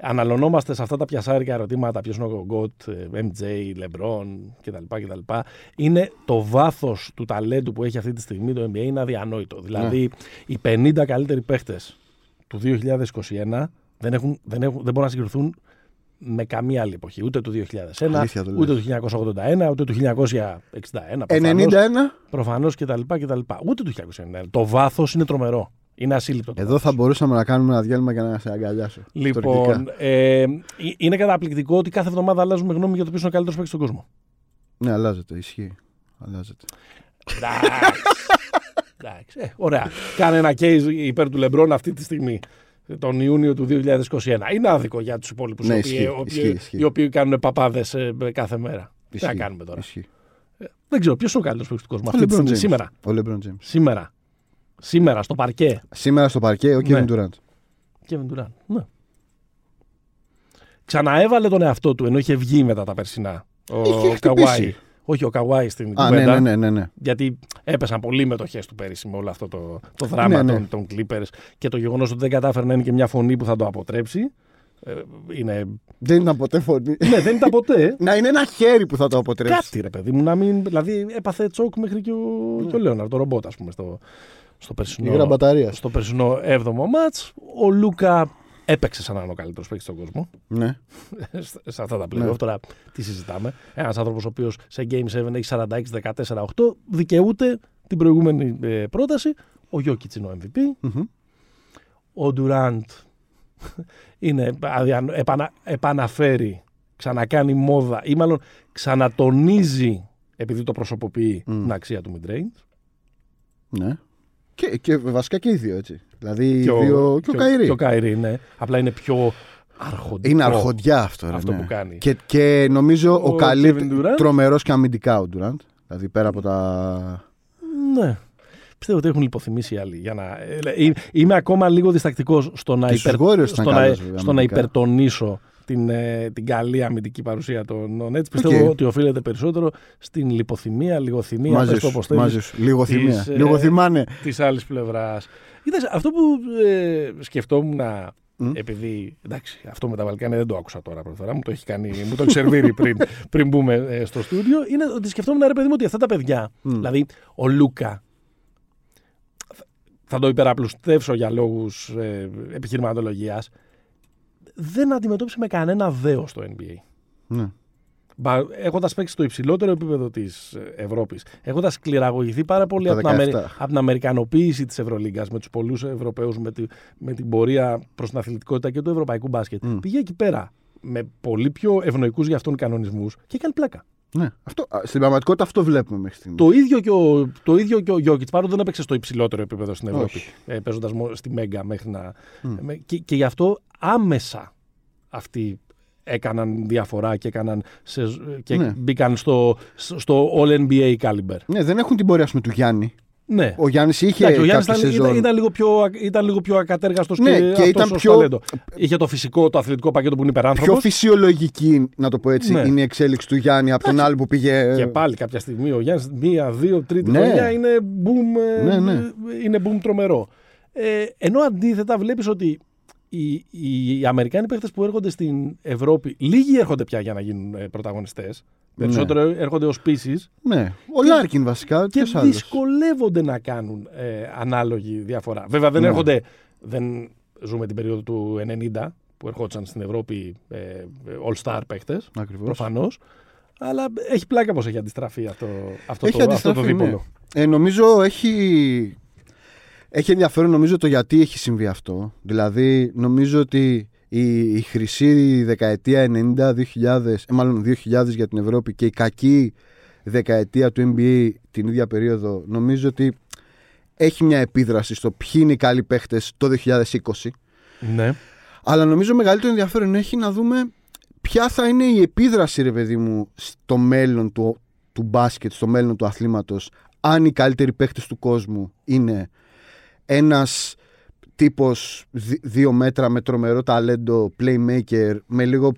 αναλωνόμαστε σε αυτά τα πιασάρικα ερωτήματα, ποιος είναι ο Γκοτ, ε, MJ, LeBron κτλ. κτλ. Είναι το βάθος του ταλέντου που έχει αυτή τη στιγμή το NBA είναι αδιανόητο. Δηλαδή, οι 50 καλύτεροι παίχτες του 2021 δεν, έχουν, δεν, έχουν, δεν μπορούν να συγκριθούν με καμία άλλη εποχή. Ούτε του 2001, Αλήθεια το ούτε λες. του 1981, ούτε του 1961. 91. Προφανώς και τα λοιπά και τα λοιπά. Ούτε του 1991. Το βάθος είναι τρομερό. Είναι ασύλληπτο. το Εδώ βάθος. θα μπορούσαμε να κάνουμε ένα διάλειμμα για να σε αγκαλιάσω. Λοιπόν, Τουρκικά. ε, ε, είναι καταπληκτικό ότι κάθε εβδομάδα αλλάζουμε γνώμη για το ποιος είναι ο καλύτερος παίκτης στον κόσμο. Ναι, αλλάζεται. Ισχύει. Αλλάζεται. Εντάξει. Εντάξει. Ε, ωραία. Κάνε ένα case υπέρ του Λεμπρόν αυτή τη στιγμή. Τον Ιούνιο του 2021. Είναι άδικο για τους υπόλοιπους Ναι, οι, ισχύει, οποίοι- ισχύει, ισχύει. οι οποίοι κάνουν παπάδες κάθε μέρα. Τι να Ισχύει. κάνουμε τώρα; Ισχύει. Δεν ξέρω ποιος είναι ο καλύτερος παίκτης του κόσμου Ο αυτή τη LeBron στιγμή. James. Σήμερα. Ο LeBron James. Σήμερα. Σήμερα στο παρκέ. Σήμερα στο παρκέ ο Ναι. Kevin Durant. Kevin Durant. Ναι. Ξαναέβαλε τον εαυτό του ενώ είχε βγει μετά τα περσινά. Ο Είχε Καουάι. χτυπήσει. Όχι, ο Καουάι στην Α, ναι, κουβέντα. ναι, ναι, ναι, ναι. Γιατί έπεσαν πολύ μετοχέ του πέρυσι με όλο αυτό το, το δράμα Ναι, ναι. Των, των Clippers και το γεγονός ότι δεν κατάφερε να είναι και μια φωνή που θα το αποτρέψει. Ε, είναι... Δεν ήταν ποτέ φωνή. ναι, δεν ήταν ποτέ. *laughs* να είναι ένα χέρι που θα το αποτρέψει. Κάτι ρε παιδί μου, να μην. Δηλαδή έπαθε τσόκ μέχρι και ο, και ο Λέοναρ, το ρομπότ, ας πούμε, στο, στο Η περσινό. γραμπαταρία. στο περσινό 7ο μάτς. Ο Λούκα έπαιξε σαν να είναι ο καλύτερο παίκτη στον κόσμο. Ναι. *laughs* σε αυτά τα playoff. Ναι. Τώρα τι συζητάμε. Ένας άνθρωπος ο οποίος σε Game 7 έχει 46-14-8 δικαιούται την προηγούμενη ε, πρόταση. Ο Γιώκητς είναι ο MVP. Μμμ. Ο Ντουράντ *laughs* είναι, αδια- επανα, επαναφέρει ξανακάνει μόδα ή μάλλον ξανατονίζει επειδή το προσωποποιεί Μμ. την αξία του mid-range. Ναι. Και, και βασικά και οι δύο έτσι. Δηλαδή Και οι δύο, και ο Καϊρή. Και ο Καϊρή, ναι. Απλά είναι πιο αρχοντικό. Είναι αρχοντιά αυτό. Ρε, Αυτό ναι. που κάνει. Και, και νομίζω ο, Ο καλύτερο. Kevin Durant. Τρομερός και αμυντικά ο Durant. Δηλαδή πέρα από τα. Ναι. Πιστεύω ότι έχουν λιποθυμήσει οι άλλοι. Για να... ε, ε, Είμαι ακόμα λίγο διστακτικός στο να, Και στους Warriors ήταν στο να... καλός, βέβαια, στο να αμυντικά. υπερτονίσω την, ε, την καλή αμυντική παρουσία των Nets. Πιστεύω Οκ. ότι οφείλεται περισσότερο στην λιποθυμία, λιγοθυμία, Μαζί πες το σου. όπως θέλεις, Μαζί σου. Λίγο της, θυμία. ε, Λιγοθυμία. της άλλης πλευράς. Είδες, αυτό που ε, σκεφτόμουν Μμ. επειδή, εντάξει, αυτό με τα Βαλκάνια δεν το άκουσα τώρα πρώτη φορά, μου το έχει κάνει, μου το έχει σερβίρει πριν, *laughs* πριν μπούμε ε, στο στούντιο, είναι ότι σκεφτόμουν ρε παιδί μου ότι αυτά τα παιδιά, Μμ. δηλαδή ο Λούκα, θα το υπεραπλουστεύσω για λόγους ε, επιχειρηματολογίας, δεν αντιμετώπισε με κανένα δέο στο NBA. Ναι. Έχοντας παίξει στο υψηλότερο επίπεδο της Ευρώπης, έχοντας κληραγωγηθεί πάρα πολύ Το από την, Αμερι... 17. από την Αμερικανοποίηση της Ευρωλίγκας με τους πολλούς Ευρωπαίους, με, τη... με την πορεία προς την αθλητικότητα και του ευρωπαϊκού μπάσκετ, Μμ. πήγε εκεί πέρα με πολύ πιο ευνοϊκούς για αυτόν κανονισμούς και έκανε πλάκα. Ναι. Αυτό, α, στην πραγματικότητα αυτό βλέπουμε μέχρι στιγμής. Το ίδιο και ο, το ίδιο και ο Γιώκητς, παρότι δεν έπαιξε στο υψηλότερο επίπεδο στην Ευρώπη, Όχι. ε, παίζοντας στη Μέγκα μέχρι να. Μμ. με- και, και γι' αυτό άμεσα αυτοί έκαναν διαφορά και, έκαναν σε, και Ναι. μπήκαν στο, στο All NBA caliber. Ναι, δεν έχουν την πορεία ας πούμε, του Γιάννη. Ναι. Ο Γιάννης είχε Εντάξει, ο Γιάννης κάποια ήταν, σεζόν. ήταν, ήταν, λίγο πιο, ήταν λίγο πιο ακατέργαστος Ναι, και, και αυτός ήταν ως πιο- ταλέντο. Είχε το φυσικό, το αθλητικό πακέτο που είναι Πιο υπεράνθρωπος. φυσιολογική, να το πω έτσι, Ναι. είναι η εξέλιξη του Γιάννη από τον άλλο που πήγε. Και πάλι κάποια στιγμή ο Γιάννης μία, δύο, τρίτη Ναι. χρονιά είναι boom, ε, Ναι, ναι. είναι boom τρομερό. Ε, ενώ αντίθετα βλέπεις ότι οι, οι Αμερικάνοι παίχτες που έρχονται στην Ευρώπη, λίγοι έρχονται πια για να γίνουν ε, πρωταγωνιστές. Ναι. Περισσότερο έρχονται ως πίσεις Ναι. Ο Λάρκιν βασικά. και ποιος άλλος; δυσκολεύονται να κάνουν ε, ανάλογη διαφορά. Βέβαια δεν Ναι. έρχονται, δεν ζούμε την περίοδο του 90 που ερχόντουσαν στην Ευρώπη ε, all-star παίχτες, Ακριβώς. προφανώς. Αλλά έχει πλάκα πως έχει αντιστραφεί αυτό, αυτό, Έχει το, αυτό το αντιστραφεί, δίπολο. Ε, νομίζω έχει, έχει ενδιαφέρον νομίζω το γιατί έχει συμβεί αυτό. Δηλαδή νομίζω ότι η, η χρυσή δεκαετία 90-2000, ε, μάλλον 2000 για την Ευρώπη και η κακή δεκαετία του NBA την ίδια περίοδο νομίζω ότι έχει μια επίδραση στο ποιοι είναι οι καλοί παίχτες το 2020. Ναι. Αλλά νομίζω μεγαλύτερο ενδιαφέρον έχει να δούμε ποια θα είναι η επίδραση, ρε παιδί μου, στο μέλλον του, του μπάσκετ, στο μέλλον του αθλήματος, αν οι καλύτεροι παίχτες του κόσμου είναι ένας τύπος δι- δύο μέτρα με τρομερό ταλέντο, playmaker, με λίγο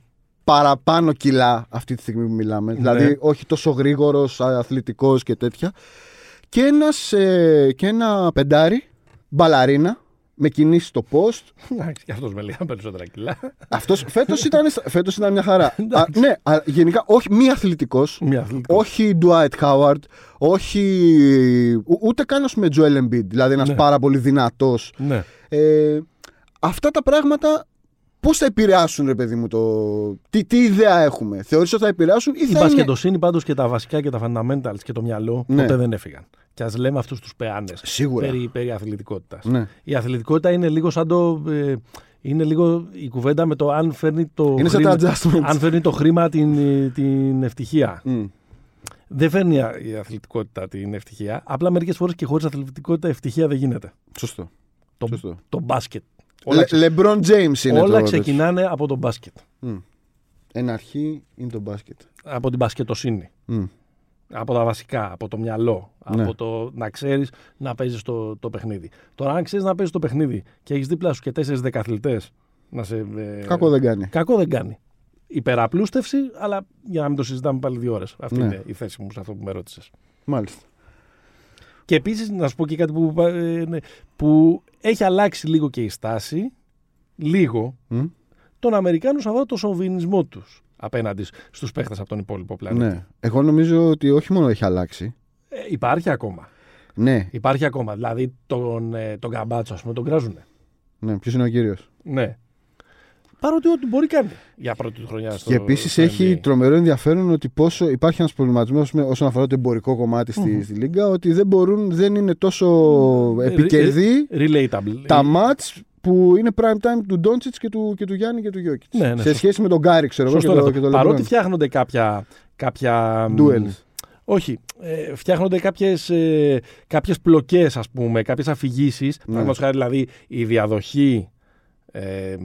παραπάνω κιλά αυτή τη στιγμή που μιλάμε. Ναι. Δηλαδή όχι τόσο γρήγορος, α- αθλητικός και τέτοια. Και, ένας, ε, και ένα πεντάρι, μπαλαρίνα, με κινήσει στο post, Εντάξει, και αυτός με λίγα περισσότερα κιλά. αυτός φέτος ήταν, φέτος ήταν μια χαρά. Α, Εντάξει. ναι, α, γενικά όχι μη αθλητικός. Μια αθλητικός. Όχι Dwight Howard. Όχι. ου- ούτε καν ας πούμε Joel Embiid. Δηλαδή ένας Ναι. πάρα πολύ δυνατός. Ναι. Ε, αυτά τα πράγματα πώς θα επηρεάσουν, ρε παιδί μου, το. Τι, τι ιδέα έχουμε; Θεωρείς ότι θα επηρεάσουν ή Η θα είναι. μπασκετοσύνη πάντως και τα βασικά και τα fundamentals και το μυαλό Ναι. ποτέ δεν έφυγαν. Και ας λέμε αυτούς τους πεάνες Σίγουρα. περί, περί αθλητικότητας. Ναι. Η αθλητικότητα είναι λίγο σαν το. ε, είναι λίγο η κουβέντα με το αν φέρνει το, Είναι σαν χρήμα, τα adjustments. αν φέρνει το χρήμα την, την ευτυχία. Μμ. Δεν φέρνει η αθλητικότητα την ευτυχία. Απλά μερικές φορές και χωρίς αθλητικότητα ευτυχία δεν γίνεται. Σωστό. Το, Σωστό. το μπάσκετ. Όλα, Le- ξε- LeBron James είναι όλα το. ξεκινάνε από το μπάσκετ. Μμ. Ένα αρχή είναι το μπάσκετ. Από την μπασκετοσύνη. Μμ. Από τα βασικά, από το μυαλό. Ναι. Από το να ξέρεις να παίζεις το, το παιχνίδι. Τώρα, αν ξέρεις να παίζεις το παιχνίδι και έχεις δίπλα σου και τέσσερις δεκαθλητές. Να σε, ε, Κακό δεν κάνει. Κακό δεν κάνει. Υπεραπλούστευση, αλλά για να μην το συζητάμε πάλι δύο ώρες. Αυτή Ναι. είναι η θέση μου σε αυτό που με ρώτησες. Μάλιστα. Και επίσης να σου πω και κάτι που, ε, ναι, που έχει αλλάξει λίγο και η στάση, λίγο, Μμ. των Αμερικάνων σε αυτό το σοβινισμό τους απέναντις στους παίχτες από τον υπόλοιπο πλανήτη. Ναι. Εγώ νομίζω ότι όχι μόνο έχει αλλάξει. Ε, υπάρχει ακόμα. Ναι, Υπάρχει ακόμα. Δηλαδή τον, ε, τον Καμπάτσο, ας πούμε, τον κράζουν. ναι. Ποιος είναι ο κύριος; Ναι. Παρότι ό,τι μπορεί κάνει για πρώτη του χρονιά στο Και επίσης στο έχει NBA. τρομερό ενδιαφέρον ότι πόσο υπάρχει ένας προβληματισμός όσον αφορά το εμπορικό κομμάτι στη, στη Λίγκα, ότι δεν μπορούν, δεν είναι τόσο Ε, επικερδή Relatable. τα μάτς που είναι prime time του Ντόντσιτς και του, και του Γιάννη και του Γιώκητς. Ναι, ναι, σε σωστό. σχέση με τον Γκάρι, ξέρω εγώ. Σωστό και είναι το, αυτό. και το Παρότι LeBron. φτιάχνονται κάποια. κάποια μ, Duels. Όχι. Ε, φτιάχνονται κάποιες, ε, κάποιες πλοκές, ας πούμε, κάποιες αφηγήσεις. Ναι. Παραδείγματος χάρη, δηλαδή, η διαδοχή ε,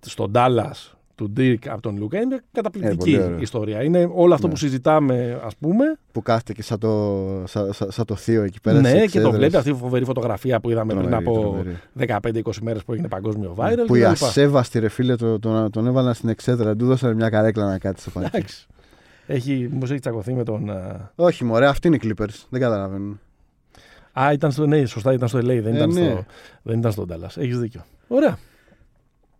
στον Dallas του Dirk από τον Λούκα είναι καταπληκτική Ε, πολύ ωραίο. ιστορία. Είναι όλο αυτό Ναι. που συζητάμε, ας πούμε. Που κάθεται και σαν το, σαν, σαν, σαν το θείο εκεί πέρα. ναι, στις και το εξέδρες. βλέπει αυτή η φοβερή φωτογραφία που είδαμε πριν Τρομερή, από τρομερή. 15-20 μέρες που έγινε παγκόσμιο viral. Που οι κτλ. ασέβαστοι ρε φίλε το, τον, τον έβαλαν στην εξέδρα. Του δώσανε μια καρέκλα να κάτσει στο πανί. Εντάξει. Έχει, μήπως έχει τσακωθεί με τον... α, Όχι, μωρέ, αυτοί είναι οι Clippers. Δεν καταλαβαίνουν. Α, ήταν στο, ναι, σωστά, ήταν στο LA, δεν, Ε, ήταν, ναι. στο, δεν ήταν στο Dallas. Έχεις δίκιο. Ωραία.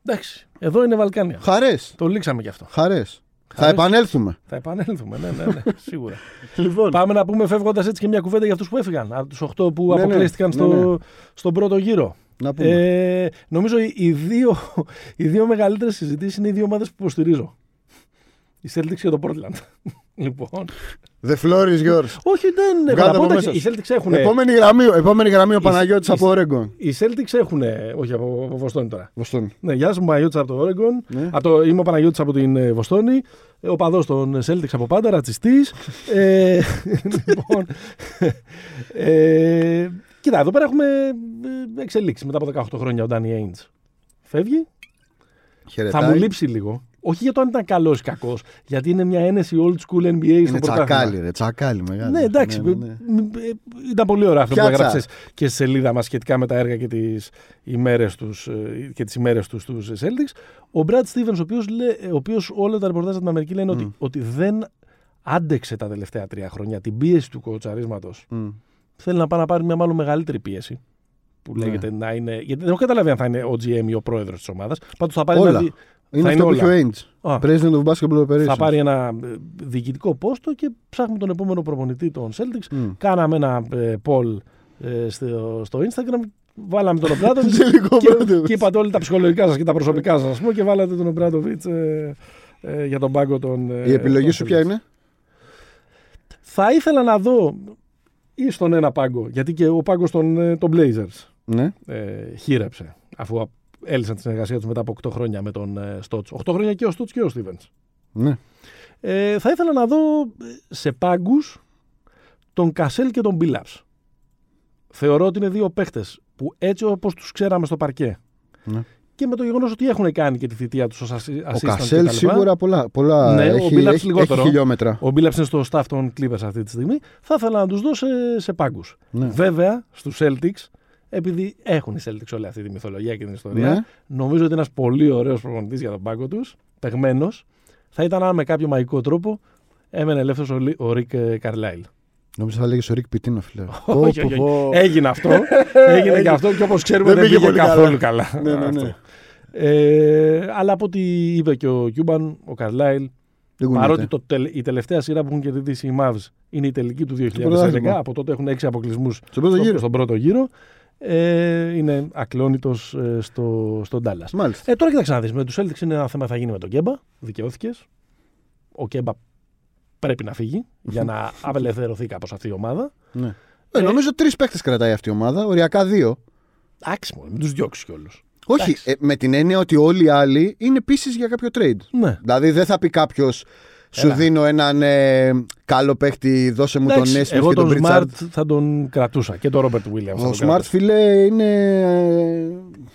Εντάξει. Εδώ είναι Βαλκάνια. Χαρές. Το λήξαμε κι αυτό. Χαρές. Θα Χαρές. επανέλθουμε. Θα επανέλθουμε, ναι, ναι, ναι, *laughs* σίγουρα. Λοιπόν. Πάμε να πούμε φεύγοντας έτσι και μια κουβέντα για αυτούς που έφυγαν. Από τους 8 που Ναι, ναι, αποκλείστηκαν ναι, στο, ναι. στον πρώτο γύρο. Να πούμε. Ε, νομίζω οι, οι δύο, οι δύο μεγαλύτερες συζητήσεις είναι οι δύο ομάδες που υποστηρίζω. Η Celtics και το Portland. Λοιπόν. The floor is yours. Όχι, δεν έχω Βγάλτε να πω. από εντάξει, μέσα Οι Celtics έχουν. Επόμενη γραμμή, επόμενη γραμμή ο Η- Παναγιώτης η- από Oregon. Οι Celtics έχουν. Όχι από, από Βοστόνη τώρα. Βοστόνη. Ναι, γεια σα, Παναγιώτης από το Oregon. Ναι. Από το, είμαι ο Παναγιώτης από την ε, Βοστόνη. Ο παδός των Celtics από πάντα, ρατσιστής. ε, *laughs* λοιπόν. ε, κοίτα, εδώ πέρα έχουμε εξελίξεις μετά από 18 χρόνια ο Ντάνι Έιντς. Φεύγει. Χαιρετάει. Θα μου λείψει λίγο. Όχι για το αν ήταν καλός ή κακός, γιατί είναι μια ένεση old school NBA στο Είναι πρωτάθλημα. τσακάλι, ρε. Τσακάλι μεγάλο. Ναι, εντάξει. Ναι, ναι, ναι. μ, μ, ε, Ήταν πολύ ωραίο αυτό Πιάτσα. που έγραψες και στη σελίδα μας σχετικά με τα έργα και τις ημέρες τους και τις ημέρες τους στους Celtics. Ο Brad Stevens, ο οποίος ο οποίος όλα τα ρεπορτάζ από την Αμερική λένε ότι, ότι δεν άντεξε τα τελευταία τρία χρόνια την πίεση του κοτσαρίσματος. Μμ. Θέλει να πάει να πάρει μια μάλλον μεγαλύτερη πίεση. Που Ναι. λέγεται να είναι. Γιατί δεν έχω καταλάβει αν θα είναι ο GM ή ο πρόεδρος της ομάδας. Πάντως θα πάρει Όλα. ένα, δι- Είναι θα αυτό που είναι είχε ο όλα. Ainge. Α. President of Basketball Operations. θα πάρει ένα ε, διοικητικό πόστο και ψάχνουμε τον επόμενο προπονητή των Celtics. Μμ. Κάναμε ένα ε, poll ε, στο, στο Instagram. Βάλαμε τον *laughs* Ομπράτοβιτ Τζελικό και, Obradovic. και είπατε όλοι τα ψυχολογικά σας και τα προσωπικά σας. Και βάλατε τον Ομπράτοβιτ ε, ε, για τον πάγκο των. ε, Η επιλογή των σου ποια Celtics. είναι; Θα ήθελα να δω ή στον ένα πάγκο, γιατί και ο πάγκος των, ε, των Blazers Ναι. ε, χείρεψε αφού α- έλυσαν τη συνεργασία τους μετά από 8 χρόνια με τον ε, Στότς. 8 χρόνια και ο Στότς και ο Στίβενς. ναι. Ε, θα ήθελα να δω ε, σε πάγκους τον Κασέλ και τον Μπίλαψ. Θεωρώ ότι είναι δύο παίχτες που έτσι όπως τους ξέραμε στο παρκέ Ναι. και με το γεγονός ότι έχουν κάνει και τη θητεία τους ως ασι- Ο assistant Κασέλ κτλ. σίγουρα πολλά, πολλά Ναι, ο έχει, Billups έχει, λιγότερο. έχει χιλιόμετρα. Ο Μπίλαψ είναι στο staff των Clippers αυτή τη στιγμή. Θα ήθελα να τους δω σε, σε πάγκους. Ναι. Βέβαια, στους Celtics, επειδή έχουν οι Celtics όλη αυτή τη μυθολογία και την ιστορία, Ναι. νομίζω ότι ένας πολύ ωραίος προπονητής για τον πάγκο τους, παιγμένος, θα ήταν αν με κάποιο μαγικό τρόπο έμενε ελεύθερος ο, Λι- ο Ρικ ε, Καρλάιλ. Νόμιζα θα 'λεγε ο Ρικ Πιτίνο, φίλε. Όχι, Πω, όχι, πω, πω. Έγινε αυτό. *laughs* Έγινε και αυτό και όπως ξέρουμε Δεν δεν, πήγε πήγε πολύ καθόλου καλά. Ναι, ναι, Αυτό. ναι. Ε, αλλά από ό,τι είπε και ο Κιούμπαν, ο Καρλάιλ, Δεν κουνιέται. παρότι το, τελ- η τελευταία σειρά που έχουν κερδίσει οι Mavs είναι η τελική του 2011, πρωτάθλημα. από τότε έχουν έξι αποκλεισμούς Στον πρώτο γύρο. στον πρώτο γύρο, ε, είναι ακλόνητος ε, στο, στον Dallas. Μάλιστα. Ε, τώρα κοίταξε να δεις, με τους Celtics είναι ένα θέμα θα γίνει με τον Κέμπα, δικαιώθηκες. Ο Κέμπα πρέπει να φύγει για να *laughs* απελευθερωθεί κάπως αυτή η ομάδα. Ναι. Ε, νομίζω τρεις παίχτε κρατάει αυτή η ομάδα. Οριακά δύο. Εντάξει μόνο, μην τους διώξεις κιόλας. Όχι, Εντάξει. ε, με την έννοια ότι όλοι οι άλλοι είναι επίση για κάποιο trade. Ναι. Δηλαδή δεν θα πει κάποιος σου Έλα. δίνω έναν ε, καλό παίχτη, δώσε μου τον Εντάξει, Νέσμιθ εγώ και τον τον Πριτσάρντ. Smart θα τον κρατούσα και τον Robert Williams. θα Ο τον Smart, κρατούσα. φίλε, είναι, ε,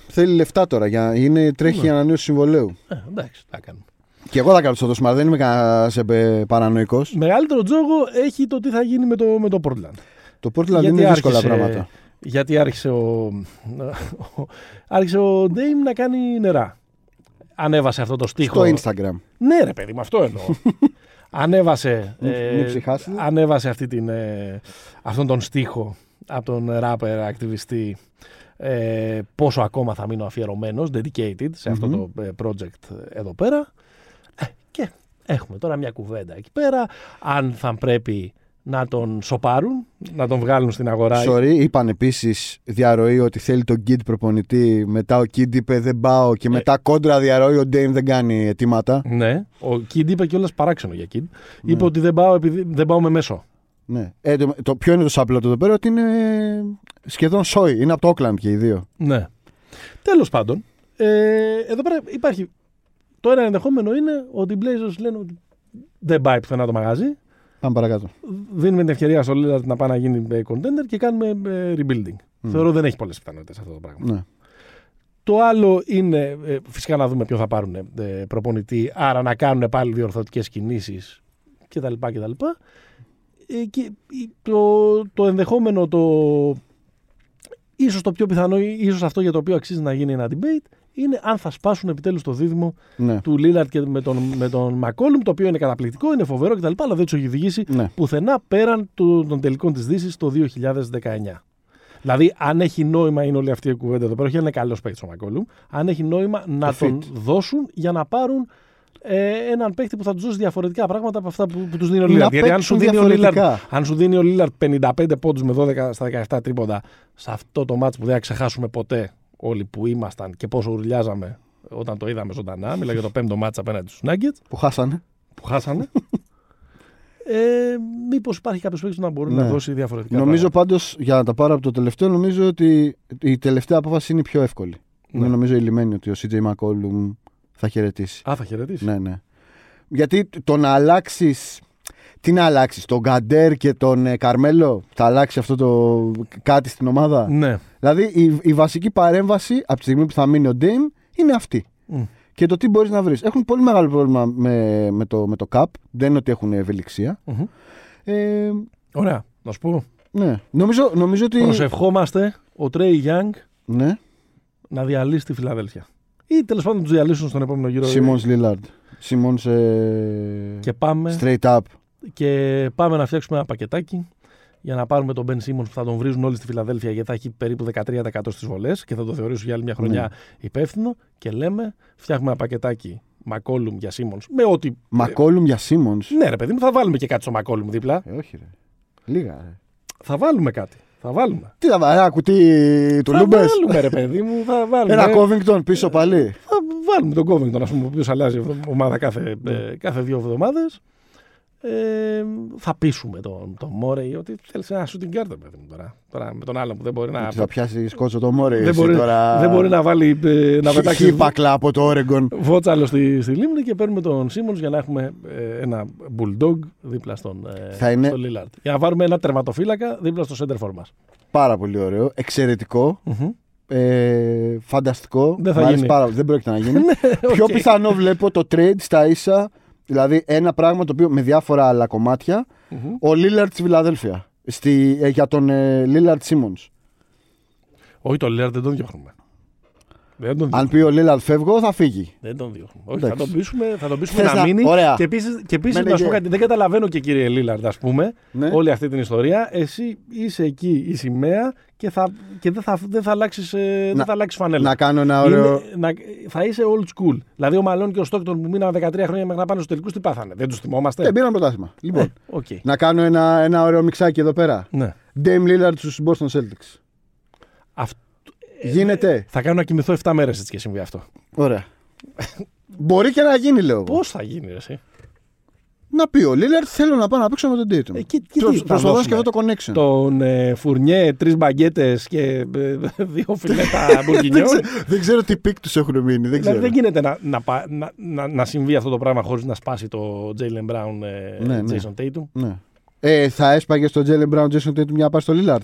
θέλει λεφτά τώρα. Για, είναι, τρέχει Ναι. για ανανέωση συμβολέου. Ε, εντάξει, τα κάνουμε. Και εγώ θα κρατήσω το Smart, δεν είμαι κανένας παρανοϊκός. Μεγαλύτερο τζόγο έχει το τι θα γίνει με το, με το Portland. Το Portland είναι δύσκολα άρχισε- πράγματα. Γιατί άρχισε ο, ο- άρχισε ο Ντέιμ να κάνει νερά. Ανέβασε αυτό το στίχο. Στο Instagram. Ναι, ρε παιδί, με αυτό εννοώ. *laughs* ανέβασε, Μην- ε, μην ξεχάσετε. ανέβασε αυτή την, ε, αυτόν τον στίχο από τον ράπερ ακτιβιστή ε, πόσο ακόμα θα μείνω αφιερωμένος, dedicated σε αυτό Μμμ. το ε, project εδώ πέρα. Ε, και έχουμε τώρα μια κουβέντα εκεί πέρα. Αν θα πρέπει να τον σοπάρουν, να τον βγάλουν στην αγορά. Sorry, είπαν επίσης διαρροή ότι θέλει τον Kid προπονητή. Μετά ο Kid είπε δεν πάω. Και μετά κόντρα διαρροή ο Dame δεν κάνει αιτήματα. Ναι, ο Kid είπε κιόλας παράξενο για Kid. Ναι. Είπε ότι δεν πάω, επειδή, δεν πάω με μέσο. Ναι. Ε, το, το, ποιο είναι το σαπλό του εδώ πέρα, ότι είναι σχεδόν σόι. Είναι από το Oakland και οι δύο. Ναι. Τέλος πάντων, ε, εδώ πέρα υπάρχει. Το ένα ενδεχόμενο είναι ότι οι Blazers λένε ότι δεν πάει πουθενά το μαγαζί. Πάμε παρακάτω. Δίνουμε την ευκαιρία στο Lillard να πάει να γίνει ε, contender και κάνουμε ε, rebuilding. Θεωρώ δεν έχει πολλές πιθανότητες αυτό το πράγμα. Ναι. Το άλλο είναι ε, φυσικά να δούμε ποιο θα πάρουν ε, προπονητή, άρα να κάνουν πάλι διορθωτικές κινήσεις κτλ. κτλ. Ε, και η- το, το ενδεχόμενο, το, ίσως το πιο πιθανό, ίσως αυτό για το οποίο αξίζει να γίνει ένα debate, είναι αν θα σπάσουν επιτέλους το δίδυμο Ναι. του Λίλαρτ και με τον, με τον Μακόλουμ, το οποίο είναι καταπληκτικό, είναι φοβερό κτλ. Αλλά δεν τους έχει οδηγήσει Ναι. πουθενά πέραν του, των τελικών της Δύσης το 2019. Δηλαδή, αν έχει νόημα, είναι όλη αυτή η κουβέντα εδώ πέρα, όχι αν είναι καλός παίκτης ο Μακόλουμ, αν έχει νόημα να Το fit. τον δώσουν για να πάρουν ε, έναν παίκτη που θα τους δώσει διαφορετικά πράγματα από αυτά που, που τους δίνει ο Να Λίλαρτ. Γιατί αν παίξουν σου, δίνει ο Λίλαρτ, διαφορετικά. αν σου δίνει ο Λίλαρτ 55 πόντους με 12 στα 17 τρίποντα σε αυτό το μάτς που δεν θα ξεχάσουμε ποτέ όλοι που ήμασταν και πόσο ουρλιάζαμε όταν το είδαμε ζωντανά, μιλάω για το πέμπτο μάτς απέναντι στους Nuggets Που χάσανε. που χάσανε. *laughs* Ε, Μήπως υπάρχει κάποιος παίκτης να μπορεί να Ναι. δώσει διαφορετικά. Νομίζω πράγματα. πάντως, για να τα πάρω από το τελευταίο, νομίζω ότι η τελευταία απόφαση είναι η πιο εύκολη. Ναι. Είναι νομίζω η λιμένη ότι ο CJ McCollum θα χαιρετήσει. Α, θα χαιρετήσει. Ναι, ναι. Γιατί το να αλλάξεις. Τι να αλλάξεις, τον Γκαντέρ και τον ε, Καρμέλο, θα αλλάξει αυτό το κάτι στην ομάδα; Ναι. Δηλαδή η, η βασική παρέμβαση από τη στιγμή που θα μείνει ο Ντέιμ είναι αυτή. Μμ. Και το τι μπορείς να βρεις. Έχουν πολύ μεγάλο πρόβλημα με, με, το, με το CAP. Δεν είναι ότι έχουν ευελιξία. Μμμ. Ε, Ωραία. Να σου πω. ναι. Νομίζω, νομίζω ότι. Προσευχόμαστε ο Τρέι Γιάνγκ Ναι. να διαλύσει τη Φιλαδέλφια. Ή τέλος πάντων να τους διαλύσουν στον επόμενο γύρο. Σιμών Λίλαρντ. Σιμών ε, Και πάμε, straight up. και πάμε να φτιάξουμε ένα πακετάκι για να πάρουμε τον Μπεν Σίμον που θα τον βρίζουν όλοι στη Φιλαδέλφια γιατί θα έχει περίπου 13% στις βολές και θα το θεωρήσουν για άλλη μια χρονιά Ναι. υπεύθυνο. Και λέμε, φτιάχνουμε ένα πακετάκι Μακόλουμ για Σίμον. Με ό,τι. Μακόλουμ για Σίμον. Ναι, ρε παιδί μου, θα βάλουμε και κάτι στο Μακόλουμ δίπλα. Ε, όχι, ρε. Λίγα, ρε. Θα βάλουμε κάτι. Θα βάλουμε. Τι θα βάλει, ένα κουτί του θα Λούμπες; βάλουμε, ρε παιδί μου. Θα *laughs* βάλουμε. Ένα Covington πίσω πάλι; Θα βάλουμε τον Covington, ας πούμε, ο οποίος αλλάζει ομάδα κάθε, ε, κάθε δύο εβδομάδες. Ε, θα πείσουμε τον, τον Μόρεϊ ότι θέλεις ένα shooting guard, ρε παιδί μου τώρα. τώρα. Με τον άλλο που δεν μπορεί να. Τι θα πιάσει σκότσο το Μόρε. δεν, μπορεί, τώρα... δεν μπορεί να βάλει. ε, να πετάξει Χίπακλα από το Όρεγκον. βότσαλο στη, στη λίμνη και παίρνουμε τον Σίμον για να έχουμε ε, ένα bulldog δίπλα στον, ε, Θα είναι- στον Lillard. Για να βάλουμε ένα τερματοφύλακα δίπλα στο center forward μας. Πάρα πολύ ωραίο. Εξαιρετικό. Ε, φανταστικό. Δεν θα Μ' αρέσει γίνει. Πάρα, δεν πρόκειται να *laughs* γίνει. Πιο οκ. πιθανό βλέπω το trade στα ίσα. Δηλαδή ένα πράγμα το οποίο με διάφορα άλλα κομμάτια. Ο Λίλαρτ στη Φιλαδέλφια. Στη, ε, για τον ε, Λίλαρτ Σίμον. Όχι, τον Lillard δεν τον διώχνουμε. Δεν τον Αν πει ο Λίλαρτ φεύγω, θα φύγει. Δεν τον διώχνουμε. Όχι, Εντάξει. θα τον πείσουμε, θα τον πείσουμε Θες να, να- μείνει. ωραία. Και επίση, και επίσης, Μένα να σου πω και- κάτι, δεν καταλαβαίνω και κύριε Λίλαρντ, ας πούμε, Ναι. όλη αυτή την ιστορία. Εσύ είσαι εκεί η σημαία και, θα, και δεν, θα, δεν θα αλλάξεις ε, δεν Να- θα αλλάξεις φανέλα. Να κάνω ένα ωραίο. Είναι- να, θα είσαι old school. Δηλαδή, ο Μαλόν και ο Στόκτον που μείναν 13 χρόνια μέχρι να πάνε στους τελικούς, τι πάθανε. Δεν τους θυμόμαστε; Ε, πήραν πρωτάθλημα. Λοιπόν, Ε, οκ. να κάνω ένα, ένα ωραίο μιξάκι εδώ πέρα. Ναι. Dame Lillard στους Boston Celtics. Αυτό- Γίνεται. Θα κάνω να κοιμηθώ 7 μέρες έτσι και συμβεί αυτό. Ωραία. Μπορεί και να γίνει, λέω. εγώ. Πώς θα γίνει, ρε, εσύ; Να πει ο Lillard θέλω να πάω να παίξω με τον Dayton. Ε, και- και Προσ- τι θα Προσπαθώ να δώσουμε; σκεφτώ το connection. Τον ε, Φουρνιέ, τρεις μπαγκέτες και ε, δύο φιλέτα *laughs* δεν, μπουργκινιόν. ξέρω, δεν ξέρω τι πικ τους έχουν μείνει. Δεν Δηλαδή ξέρω. δεν γίνεται να, να, πα- να, να, να συμβεί αυτό το πράγμα χωρίς να σπάσει το Jalen Brown ε, Ναι, ναι. Jason Tatum. Ναι. Ε, θα έσπαγες στο Jalen Brown Jason Tatum για να πάει στο Lillard.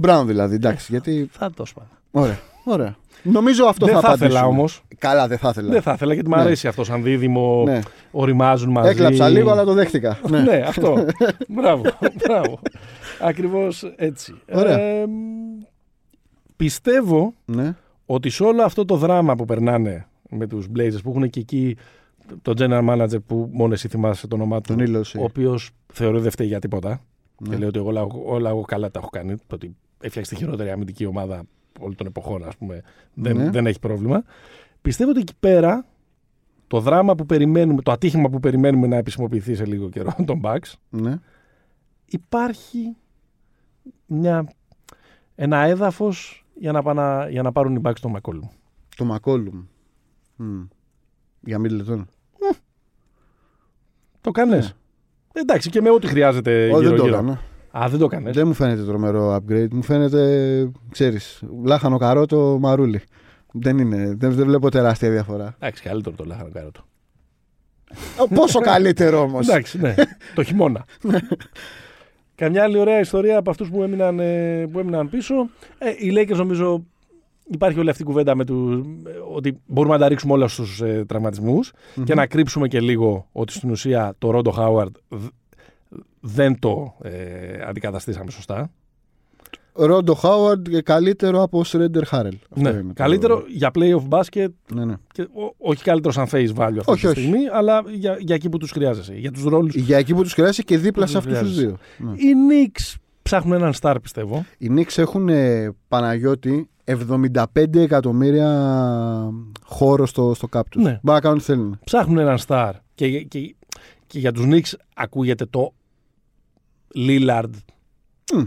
Το Brown δηλαδή, εντάξει. Γιατί. Θα το σπάω. Ωραία. Ωραία. Νομίζω αυτό Δεν θα θα ήθελα απαντήσουμε. όμως. Καλά, δεν θα ήθελα. Δεν θα ήθελα γιατί μου Ναι. αρέσει αυτός σαν δίδυμο. Ναι. Οριμάζουν μαζί. Έκλαψα λίγο, αλλά το δέχτηκα. ναι. ναι. αυτό. *laughs* μπράβο. μπράβο. Ακριβώς έτσι. Ωραία. Ε, πιστεύω ναι. ότι σε όλο αυτό το δράμα που περνάνε με τους Blazers που έχουν και εκεί τον general manager που μόνο εσύ θυμάσαι το όνομά του, Τον Ήλωση. ο οποίος θεωρεί δεν φταίει για τίποτα Ναι. και λέει ότι όλα, όλα εγώ καλά τα έχω κάνει. Το ότι έφτιαξε τη χειρότερη αμυντική ομάδα όλων των εποχών, ας πούμε, δεν, Ναι. δεν έχει πρόβλημα. Πιστεύω ότι εκεί πέρα το δράμα που περιμένουμε, το ατύχημα που περιμένουμε να επισημοποιηθεί σε λίγο καιρό *laughs* των Bucks, Ναι. υπάρχει μια, ένα έδαφος για να, πάνε, για να πάρουν οι Bucks τον McCollum. Το Μακόλουμ. Για Μίτλετον. Το κάνες. Εντάξει, και με ό,τι χρειάζεται Όχι, δεν το γύρω-γύρω. Έκανα. Α, δεν το έκανε. Δεν μου φαίνεται τρομερό upgrade. Μου φαίνεται, ξέρεις, λάχανο καρότο μαρούλι. Δεν είναι. Δεν, δεν βλέπω τεράστια διαφορά. Εντάξει, καλύτερο το λάχανο καρότο. Πόσο καλύτερο όμως. Εντάξει, ναι. το χειμώνα. *laughs* Καμιά άλλη ωραία ιστορία από αυτούς που, έμειναν, ε, που έμειναν πίσω. Ε, οι Lakers νομίζω υπάρχει όλη αυτή η κουβέντα με τους, ότι μπορούμε να τα ρίξουμε όλα στους ε, τραυματισμούς και να κρύψουμε και λίγο ότι στην ουσία το Ρόντο Χάουαρντ δεν το ε, αντικαταστήσαμε σωστά. Ρόντο Χάουαρντ καλύτερο από Σρέντερ Χάρελ. Ναι, καλύτερο για playoff basket. Ναι, ναι. Και, ό, όχι καλύτερος σαν face value αυτή Όχι, τη όχι. στιγμή, αλλά για, για εκεί που τους χρειάζεσαι. Για τους ρόλους. Για εκεί που τους χρειάζεται και δίπλα Που σε τους αυτούς τους χρειάζεσαι. δύο. Ναι. Οι Knicks ψάχνουν έναν star, πιστεύω. Οι Knicks έχουν ε, Παναγιώτη 75 εκατομμύρια χώρο στο, στο cap τους. Ναι. Μπορούν να κάνουν ό,τι θέλουν. Ψάχνουν έναν star. Και, και, και για τους Knicks ακούγεται το Lillard. Μμ.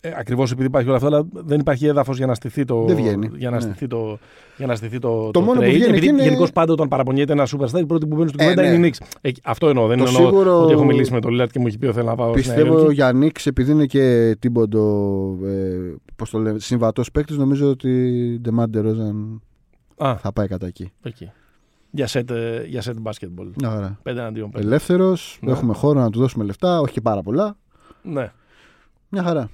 Ε, Ακριβώς επειδή υπάρχει όλο αυτό, αλλά δεν υπάρχει έδαφος για να στηθεί το. Δεν βγαίνει. Για να Ναι. στηθεί το, για να στηθεί το, Το μόνο που trade. βγαίνει Επειδή εκεί είναι- γενικώς πάντα όταν παραπονιέται ένα superstar, οι πρώτοι που μπαίνουν στην Ε, κουβέντα ναι. είναι οι Knicks. Ε, αυτό εννοώ. Δεν Το εννοώ σίγουρο- ότι έχω μιλήσει με τον Lillard και μου έχει πει ότι θέλω να πάω στην Νέα Πιστεύω Υόρκη. για Knicks επειδή είναι και τίμποντο ε, πώς το λέμε, συμβατός παίκτης νομίζω ότι Ντεμάντε Ρόζαν Α, θα πάει κατά εκεί. εκεί. Για set, ε, για set basketball. Μια χαρά. Πέντε αντίον πέντε. Ελεύθερος, Ναι. έχουμε χώρο να του δώσουμε λεφτά, όχι και πάρα πολλά. Ναι. Μια χαρά.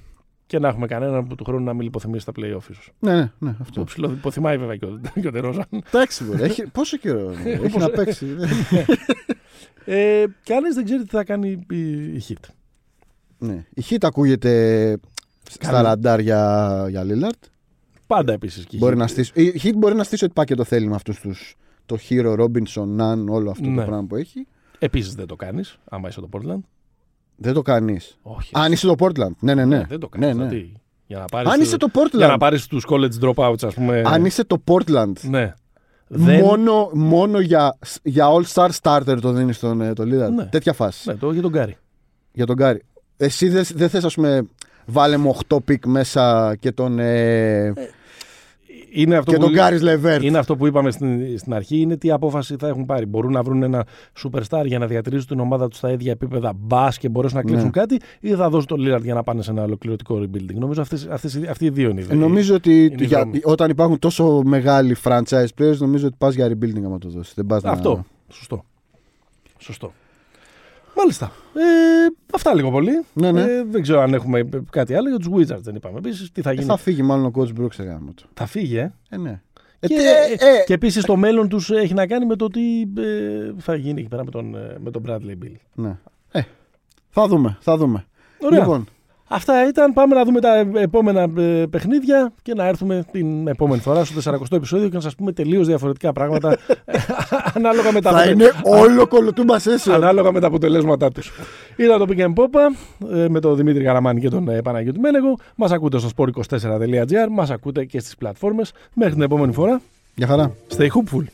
Και να έχουμε κανέναν που του χρόνου να μην λιποθυμίσει στα playoff ίσως. Ναι, ναι, ναι, Το αυτό. ψηλό υποθυμάει βέβαια και ο, και ο Τερόζαν. Εντάξει, μπορεί. Έχει, πόσο καιρό *laughs* έχει να παίξει. *laughs* Ε, Κανείς δεν ξέρει τι θα κάνει η, η Hit. ναι. Η Hit ακούγεται στα Καλά. ραντάρ για, για Lillard. Πάντα επίσης και η Μπορεί Heat. να στήσει, η Hit μπορεί να στήσει ό,τι πακέτο θέλει με αυτούς του. Το Hero, Robinson, Nan, όλο αυτό Ναι. το πράγμα που έχει. Επίσης δεν το κάνεις, άμα είσαι το Portland. Δεν το κάνεις. Όχι. Αν είσαι το Portland. Ναι, ναι, ναι. δεν το κάνεις. ναι, ναι. Για να πάρεις Αν το- είσαι το Για να Portland. πάρεις τους college dropouts, ας πούμε. Αν είσαι το Portland. Ναι. Δεν... Μόνο, μόνο για, για all-star starter το δίνεις τον ε, το Lillard. Ναι. Τέτοια φάση. Ναι, το για τον Γκάρι. Για τον Γκάρι. Εσύ δεν δεν θες, ας πούμε, βάλε μου 8 pick μέσα και τον, ε, Είναι αυτό, και που... τον Κάρις Λεβέρτ. είναι αυτό που είπαμε στην, στην αρχή, είναι τι απόφαση θα έχουν πάρει. Μπορούν να βρουν ένα superstar για να διατηρήσουν την ομάδα τους στα ίδια επίπεδα μπας και μπορέσουν να κλείσουν Ναι. κάτι, ή θα δώσουν τον Lillard για να πάνε σε ένα ολοκληρωτικό rebuilding. Νομίζω αυτές, αυτές, αυτοί οι δύο είναι οι Ε, Νομίζω ότι είναι οι για, δρόμοι. όταν υπάρχουν τόσο μεγάλοι franchise players, νομίζω ότι πας για rebuilding άμα το δώσεις. Δεν πας Αυτό. Να... Σωστό. Σωστό. Μάλιστα. Ε, αυτά λίγο πολύ. Ναι, ναι. Ε, δεν ξέρω αν έχουμε κάτι άλλο. Για τους Wizards δεν είπαμε επίσης. Τι θα Ε, γίνει. θα φύγει μάλλον ο coach Brooks σε γάμο του. Θα φύγει, ε. Ε, ναι. Και, Ε, τε- ε, και επίσης το μέλλον τους έχει να κάνει με το τι ε, θα γίνει εκεί πέρα με τον, ε, με τον Bradley Bill. ναι. Ε, θα δούμε, θα δούμε. Ωραία. Λοιπόν, Αυτά ήταν. Πάμε να δούμε τα επόμενα ε, παιχνίδια και να έρθουμε την επόμενη φορά στο 40ο επεισόδιο και να σας πούμε τελείως διαφορετικά πράγματα ε, *laughs* *laughs* ανάλογα με τα θα αποτε- είναι όλο κολοτούμπα session. Ανάλογα με τα αποτελέσματά τους. Ήταν το Pick and Popa ε, με τον Δημήτρη Καραμάνη και τον ε, Παναγιώτη Μένεγο. Μας ακούτε στο sport24.gr, μας ακούτε και στις πλατφόρμες. Μέχρι την επόμενη φορά. Για χαρά. Stay hopeful.